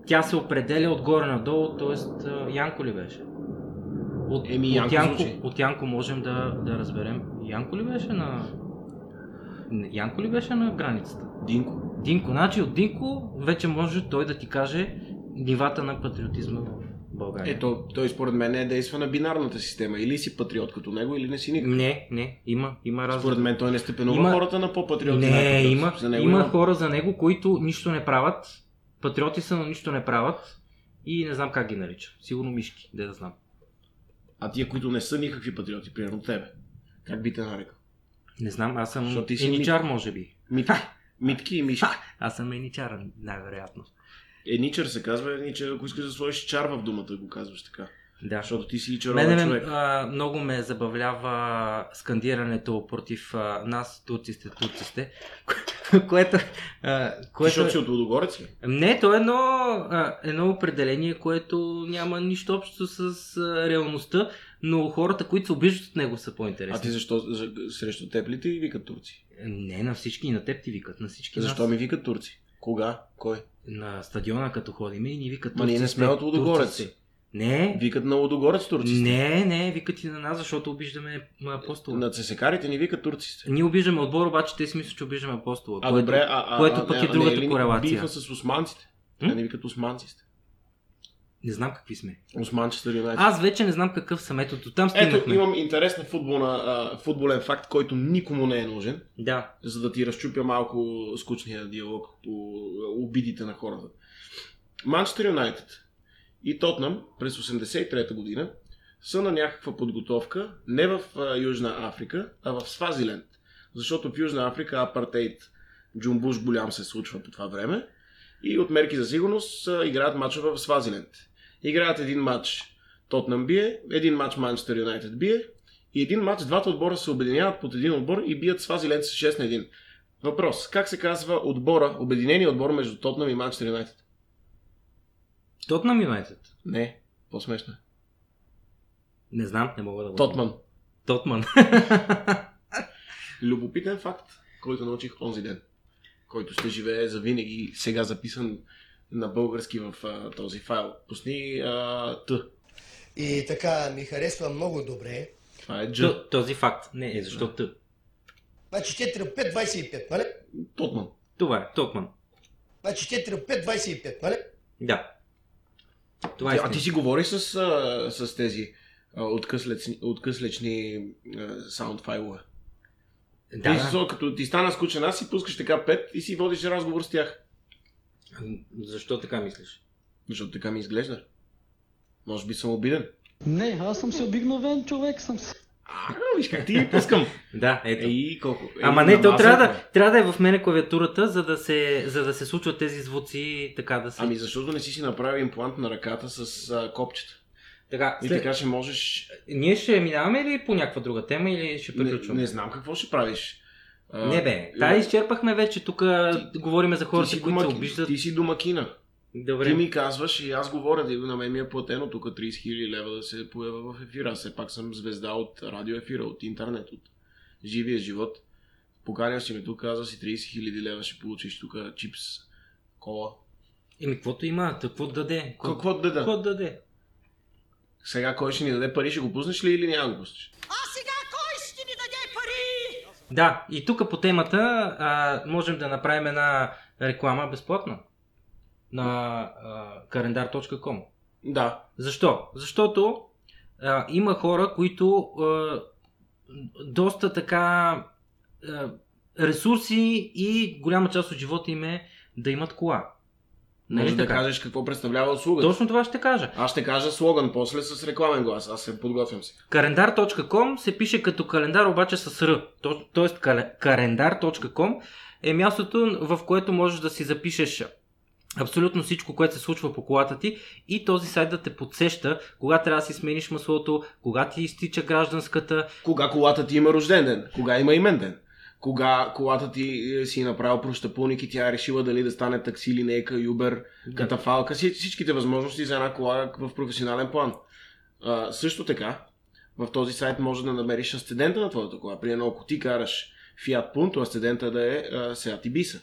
тя се определя отгоре надолу, т.е. Янко ли беше? От,
Еми,
от,
Янко
Янко,
звучи.
от Янко можем да, да разберем. Янко ли беше на... Янко ли беше на границата?
Динко.
Динко, значи от Динко вече може той да ти каже нивата на патриотизма в България.
Ето, той според мен не действа на бинарната система. Или си патриот като него, или не си никак.
Не, не, има, има разлика.
Според мен той не степенува
Има-
хората на по-патриоти.
Не, има,
За него
има хора за него, които нищо не правят. Патриоти са, но нищо не правят. И не знам как ги нарича. Сигурно мишки, де да знам.
А тия, които не са никакви патриоти, примерно тебе. Как би те нарекал?
Не знам, аз съм
Защото ти си
еничар, може би.
Митки. Митки и мишки.
Аз съм еничар, най-вероятно.
Еничър се казва, еничър, ако искаш да сложиш чар в думата, го казваш така.
Да.
Защото ти си и чаровен човек.
а, много ме забавлява скандирането против а, нас, турците, турците, [LAUGHS] което... А,
Ти,
което...
Защото си от Лудогорец ли?
Не, то е едно, а, едно определение, което няма нищо общо с а, реалността, но хората, които се обиждат от него са по-интересни.
А ти защо за, срещу теб ли ти викат турци?
Не, на всички, и на теб ти викат, на всички
Защо
нас.
ми викат турци? Кога? Кой?
На стадиона като ходиме и ни викат
Ма ние не
турци
сме от Лудогорец.
турци сте. Не,
Викат на Лудогорец турци. сте.
не, не, викат и на нас, защото обиждаме апостола.
На цесекарите ни викат турци. сте.
Ние обиждаме отбор, обаче те си мислят, че обиждаме апостола.
А
което,
добре, а, а,
което
а,
пък
а,
е другата
не
корелация.
Бифа с османците.
М?
Те не викат османците.
Не знам какви сме.
Османчестър Юнайтед.
Аз вече не знам какъв съм. Ето, до там
Ето,
стигнахме.
имам интересна футболна, а, футболен факт, който никому не е нужен,
Да.
за да ти разчупя малко скучния диалог по обидите на хората. Манчестър Юнайтед и Тотнам през 83-та година са на някаква подготовка не в Южна Африка, а в Свазиленд. Защото в Южна Африка апартейт Джумбуш голям се случва по това време и от мерки за сигурност играят мачове в Свазиленд. Играят един матч Тотнам бие, един матч Манчестър Юнайтед бие и един матч двата отбора се обединяват под един отбор и бият Свазиленд с 6 на 1. Въпрос. Как се казва отбора, обединения отбор между Тотнам и Манчестър Юнайтед?
Тотнам Юнайтед.
Не, по-смешно е.
Не знам, не мога да го...
Тотман.
Тотман. [LAUGHS]
Любопитен факт, който научих онзи ден, който ще живее за винаги, сега записан на български в а, този файл. Пусни а, Т.
И така ми харесва много добре.
Това е Дж.
Т- Този факт. Не, е защо Т.
Значи 4 5 25, нали?
Тотман.
Това е, Тотман.
Значи 4 5 25, нали?
Да. Това е
а ти
истина.
си говориш с, а, с тези а, откъслечни, откъслечни а, саунд файлове.
Да,
Ти,
да.
со, като ти стана скучен, аз си пускаш така пет и си водиш разговор с тях.
Защо така мислиш?
Защото така ми изглежда. Може би съм обиден.
Не, аз съм си обикновен човек съм си.
А, виж как ти ги пускам. [LAUGHS]
Да, ето.
Ей, колко.
Ама
ей,
не, то трябва
е.
да, трябва да е в мене клавиатурата, за да се, за да се случват тези звуци така да се...
Ами защото не си си направил имплант на ръката с а, копчета.
така,
И
след...
така ще можеш...
Ние ще минаваме ли по някаква друга тема или ще
Не,
приключваме?
не знам какво ще правиш. А,
Не бе, тая изчерпахме вече, тук говориме за хората, които се обиждат.
ти си домакина.
Добре.
Ти ми казваш и аз говоря, да на мен ми е платено тук 30 000 лева да се поява в ефира. Аз все пак съм звезда от радио ефира, от интернет, от живия живот. Поканял си ме тук, казва си 30 000 лева ще получиш тук чипс, кола.
Еми, каквото има, какво да даде?
Какво да даде?
Какво да даде?
Сега кой ще ни даде пари, ще го пуснеш ли или няма го пуснеш?
А сега кой ще ни даде пари?
Да, и тук по темата а, можем да направим една реклама безплатна на kalendar.com.
Да.
Защо? Защото а, има хора, които а, доста така а, ресурси и голяма част от живота им е да имат кола. Нали
Може да
така?
кажеш какво представлява услугата.
Точно това ще кажа.
Аз ще кажа слоган после с рекламен глас. Аз се подготвям си.
Календар.com се пише като календар, обаче с Р. То- Тоест кале- календар.com е мястото, в което можеш да си запишеш абсолютно всичко, което се случва по колата ти и този сайт да те подсеща кога трябва да си смениш маслото, кога ти изтича гражданската.
Кога колата ти има рожден ден? Кога има имен ден? Кога колата ти е, си направил прощапулник и тя е решила дали да стане такси, линейка, юбер, катафалка, вси- всичките възможности за една кола в професионален план. А, също така, в този сайт може да намериш асцендента на твоята кола. Примерно, ако ти караш Fiat Punto, асцендента да е а, Seat Ibiza.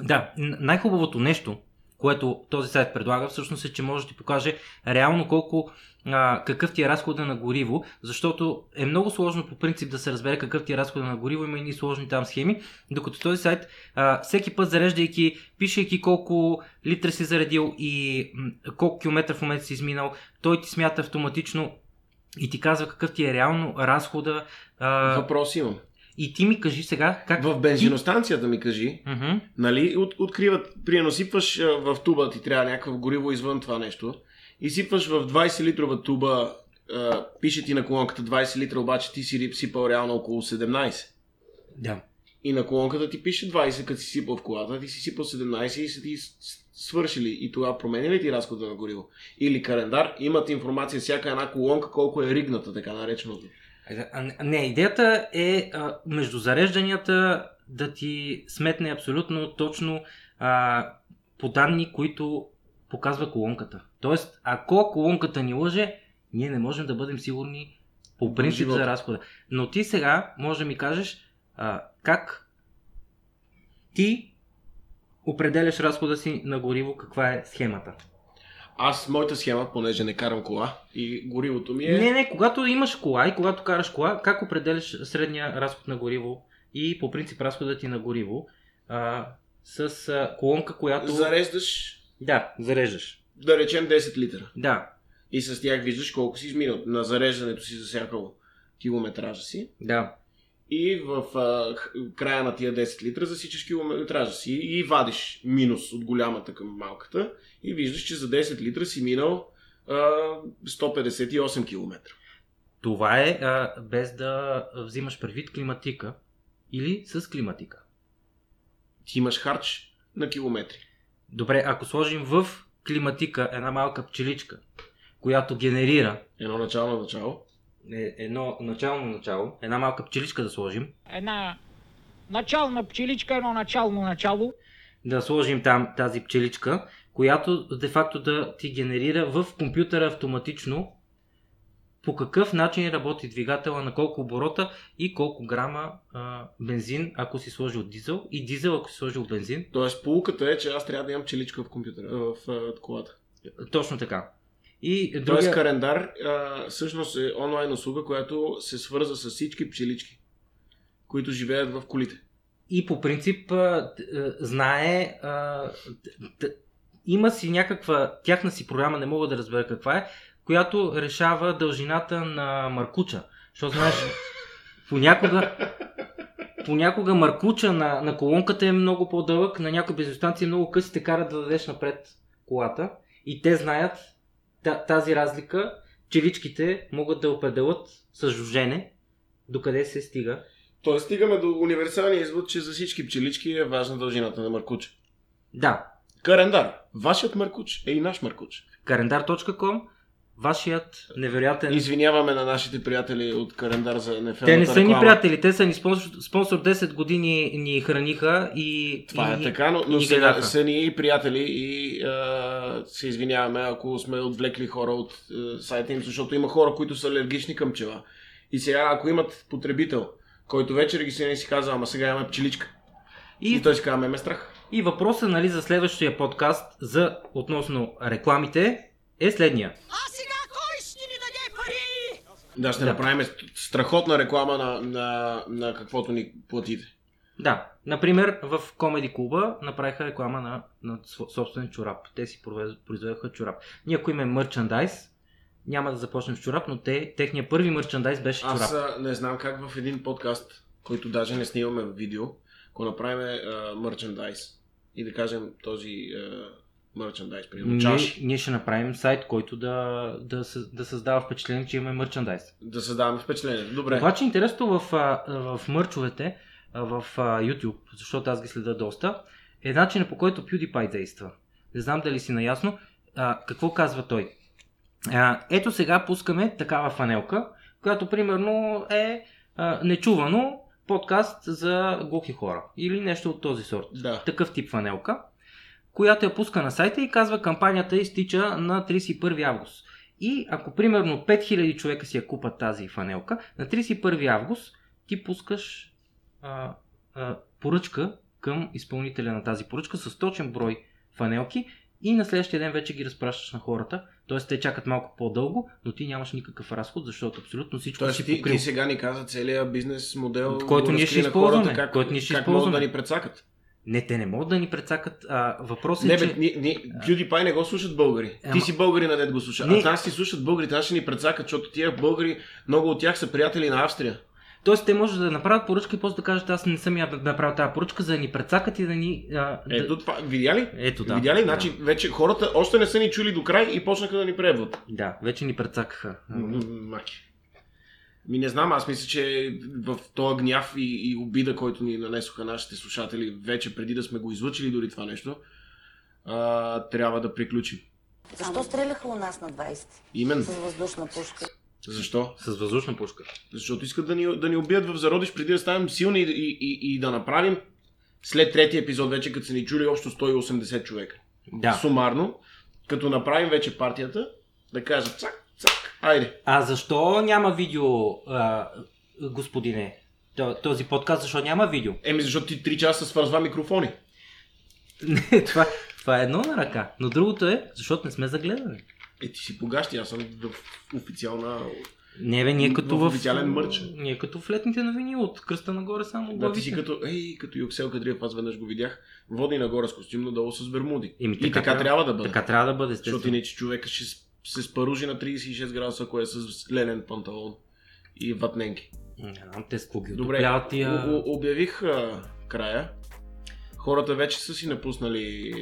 Да, най-хубавото нещо, което този сайт предлага, всъщност е, че може да ти покаже реално колко, а, какъв ти е разхода на гориво, защото е много сложно по принцип да се разбере какъв ти е разхода на гориво, има и сложни там схеми, докато този сайт а, всеки път зареждайки, пишейки колко литра си заредил и м, колко километра в момента си изминал, той ти смята автоматично и ти казва какъв ти е реално разхода. А,
Въпрос имам.
И ти ми кажи сега как...
В бензиностанцията ми кажи,
Мгм.
Нали, от, откриват, приедно сипваш а, в туба, ти трябва някакво гориво извън това нещо, и сипваш в 20 литрова туба, а, пише ти на колонката 20 литра, обаче ти си сипал реално около 17.
Да.
И на колонката ти пише 20, като си сипал в колата, ти си сипал 17 и са ти свършили. И тогава променя ли ти разхода на гориво? Или календар, имат информация всяка една колонка колко е ригната, така нареченото.
А, Не, идеята е а, между зарежданията да ти сметне абсолютно точно а, по данни, които показва колонката. Тоест, ако колонката ни лъже, ние не можем да бъдем сигурни по принцип за разхода. Но ти сега може да ми кажеш а, как ти определяш разхода си на гориво, каква е схемата.
Аз, моята схема, понеже не карам кола и горивото ми е...
Не, не, когато имаш кола и когато караш кола, как определяш средния разход на гориво и по принцип разходът ти на гориво а, с а, колонка, която...
Зареждаш,
Да, зареждаш.
да речем 10 литра.
Да,
И с тях виждаш колко си изминал на зареждането си засякал километража си.
да.
И в а, края на тия 10 литра засичаш километража си и вадиш минус от голямата към малката и виждаш, че за 10 литра си минал а, 158 км.
Това е а, без да взимаш предвид климатика или с климатика.
Ти имаш харч на километри.
Добре, ако сложим в климатика една малка пчеличка, която генерира
Едно начало на начало.
Е, едно начално начало, една малка пчеличка да сложим,
една начална пчеличка, едно начално начало.
да сложим там тази пчеличка, която де-факто да ти генерира в компютъра автоматично по какъв начин работи двигателя, на колко оборота и колко грама а, бензин, ако си сложил дизел и дизел, ако си сложил бензин.
Тоест, полуката е, че аз трябва да имам пчеличка в компютъра, в, в колата.
Точно така. И
Тоест,
другия...
календар а, всъщност е онлайн услуга, която се свърза с всички пчелички, които живеят в колите.
И по принцип а, знае, а, т- има си някаква тяхна си програма, не мога да разбера каква е, която решава дължината на маркуча. Защото знаеш, понякога, понякога маркуча на, на колонката е много по-дълъг, на някои бензиностанции много къси те карат да дадеш напред колата и те знаят тази разлика, челичките могат да определят с жужене докъде се стига.
Тоест, стигаме до универсалния извод, че за всички пчелички е важна дължината на маркуча.
Да,
Календар. Вашият маркуч е и наш маркуч.
Календар.com, вашият невероятен...
Извиняваме на нашите приятели от календар за нефелната
Те не са ни приятели, те са ни спонсор, спонсор 10 години ни храниха и...
Това
и,
е така, но, но
и
са, са ни приятели и а, се извиняваме, ако сме отвлекли хора от а, сайта им, защото има хора, които са алергични към пчела. И сега, ако имат потребител, който вече регистриран и си казва, ама сега имаме пчеличка. И,
И,
и той си казва, ме ме страх.
И въпросът нали, за следващия подкаст за относно рекламите е следния.
А сега кой ще ни даде пари?
Да, ще
Да.
направим страхотна реклама на, на, на каквото ни платите.
Да, например, в Комеди клуба направиха реклама на, на собствен чорап. Те си произведоха чорап. Ние ако имаме мерчандайз, няма да започнем с чорап, но те, техния първи мерчандайз беше чорап.
Аз а, не знам как в един подкаст, който даже не снимаме в видео, ако направим мерчендайз и да кажем този мерчендайз, примерно
Ние,
чаши,
ние ще направим сайт, който да, да, да създава впечатление, че имаме мерчандайз.
да създаваме впечатление. Добре.
Обаче интересното в, в мърчовете, в YouTube, защото аз ги следа доста, е начинът по който PewDiePie действа. Не знам дали си наясно. А, какво казва той? А, ето сега пускаме такава фанелка, която примерно е а, нечувано подкаст за глухи хора. Или нещо от този сорт.
Да.
Такъв тип фанелка, която я пуска на сайта и казва кампанията изтича на 31 август. И ако примерно 5000 човека си я купат тази фанелка, на 31 август ти пускаш а, а, поръчка към изпълнителя на тази поръчка с точен брой фанелки и на следващия ден вече ги разпращаш на хората. Тоест те чакат малко по-дълго, но ти нямаш никакъв разход, защото абсолютно всичко
Тоест
си покрил.
ти сега ни каза целият бизнес модел,
Който ние ще използваме,
хората, как,
който ние ще
как могат
използваме.
да ни прецакат.
Не, те не могат да ни прецакат. А, въпросът
Не,
е,
бе,
че...
ни, ни, PewDiePie не го слушат българи.
Ама-
Ти си българи, на дед го слуша.
Не.
А нас си слушат българите, нас ще ни прецакат, защото тия българи, много от тях са приятели на Австрия.
Тоест, те може да направят поръчка и после да кажат, аз не съм я направил тази поръчка, за да ни прецакат и да ни... А,
Ето
да...
това, видя ли?
Ето да.
Видя ли?
Да.
Значи вече хората още не са ни чули до край и почнаха да ни пребват.
Да, вече ни прецакаха.
М, Маки. Ми не знам, аз мисля, че в този гняв и, и обида, който ни нанесоха нашите слушатели, вече преди да сме го излъчили дори това нещо, а, трябва да приключим.
Защо стреляха у нас на 20
Именно.
с въздушна пушка?
Защо?
С въздушна пушка.
Защото искат да ни, да ни убият в зародиш преди да станем силни и, и, и, и да направим след третия епизод, вече като са ни чули общо 180 човека.
Да.
Сумарно, като направим вече партията, да кажат цак, цак, айде.
А защо няма видео, а, господине? То- Този подкаст, защо няма видео?
Еми, защото ти 3 часа свързва микрофони.
Не, [LAUGHS] това, това е едно на ръка. Но другото е, защото не сме загледани.
Е, ти си погащи, аз съм в официална...
Не, бе, ние като
В официален мърч.
Ние като в летните новини от кръста нагоре само
Да, ти си като, ей, като Юксел Кадриев, аз веднъж го видях, води нагоре с костюм, надолу с бермуди.
Еми,
и така, трябва да бъде.
Така трябва да бъде,
Защото
естествено.
иначе човека ще се спаружи на 36 градуса, ако е с ленен панталон и ватненки.
Не знам, те с ги
Добре,
тия...
обявих а, края. Хората вече са си напуснали е,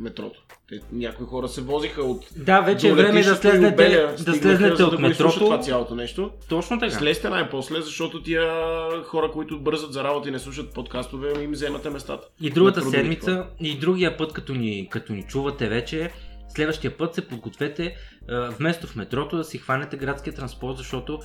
метрото. Те, някои хора се возиха от
Да, вече е време да слезнете,
Обеля,
да слезнете от
да изслушат това
метрото.
цялото нещо.
Точно така.
Слезте най-после, защото тия хора, които бързат за работа и не слушат подкастове, им вземате местата.
И другата седмица, и другия път, като ни, като ни чувате вече, следващия път се подгответе вместо в метрото да си хванете градския транспорт, защото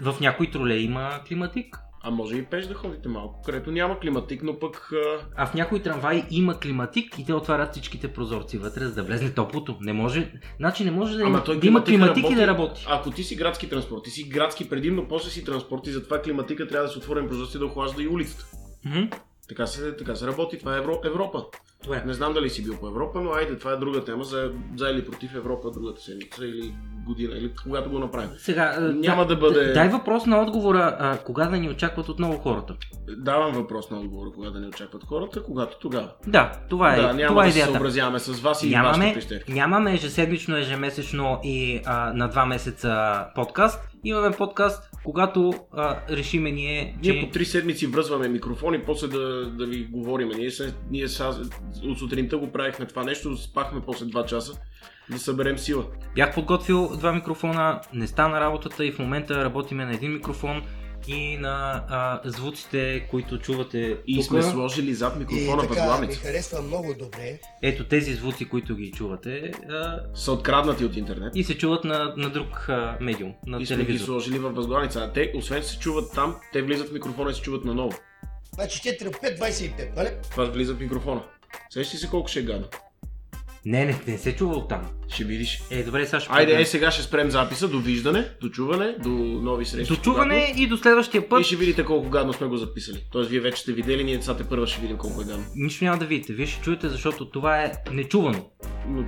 в някои тролеи има климатик.
А може и пеш да ходите малко, където няма климатик, но пък а,
в някои трамваи има климатик и те отварят всичките прозорци вътре, за да влезне топлото. Не може, значи не може да,
Ама
има,
той
да има климатик и да работи.
Ако ти си градски транспорт, ти си градски предимно, после си транспорт и затова климатика трябва да се отворим прозорци да охлажда и улицата.
Мгм.
Така се, така се работи, това е Евро, Европа.
Това е.
Не знам дали си бил по Европа, но айде, това е друга тема, за, за или против Европа другата седмица или година, или когато го направим.
Сега, а,
Няма да бъде-
Дай въпрос на отговора, а, кога да ни очакват отново хората.
Давам въпрос на отговора, кога да ни очакват хората, когато тогава.
Да, това е,
да, няма
това е
да се съобразяваме с вас и
Нямаме,
вашите прищевки.
нямаме ежеседмично, ежемесечно и а, на два месеца подкаст. Имаме подкаст, когато а, решиме ние, че...
Ние по три седмици връзваме микрофони, после да, да ви говорим. Ние, се, ние са, от сутринта го правихме това нещо, спахме после 2 часа да съберем сила.
Бях подготвил два микрофона, не стана работата и в момента работиме на един микрофон и на а, звуците, които чувате
И
тук.
сме сложили зад
И
микрофона
така ми харесва много добре.
Ето тези звуци, които ги чувате а,
Са откраднати от интернет.
и се чуват на, на друг а, медиум, на
И сме ги
телевизор.
сложили във възглавница. А те, освен се чуват там, те влизат в микрофона и се чуват наново.
Значи 4 5 25, нали?
Това влиза в микрофона. Сещаш ли се колко ще е гадно?
Не, не, не се чува оттам.
Ще видиш.
Е, добре, сега ще
Айде, е, сега ще спрем записа. Довиждане, дочуване, до нови срещи.
До чуване и до следващия път.
И ще видите колко гадно сме го записали. Тоест, вие вече сте видели, ние децата първа ще видим колко е гадно.
Нищо няма да видите. Вие ще чуете, защото това е нечувано.
Но,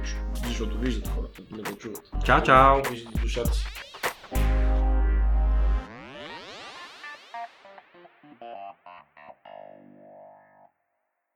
защото виждат хората, не го чуват.
Чао, чао!
Виждате душата си.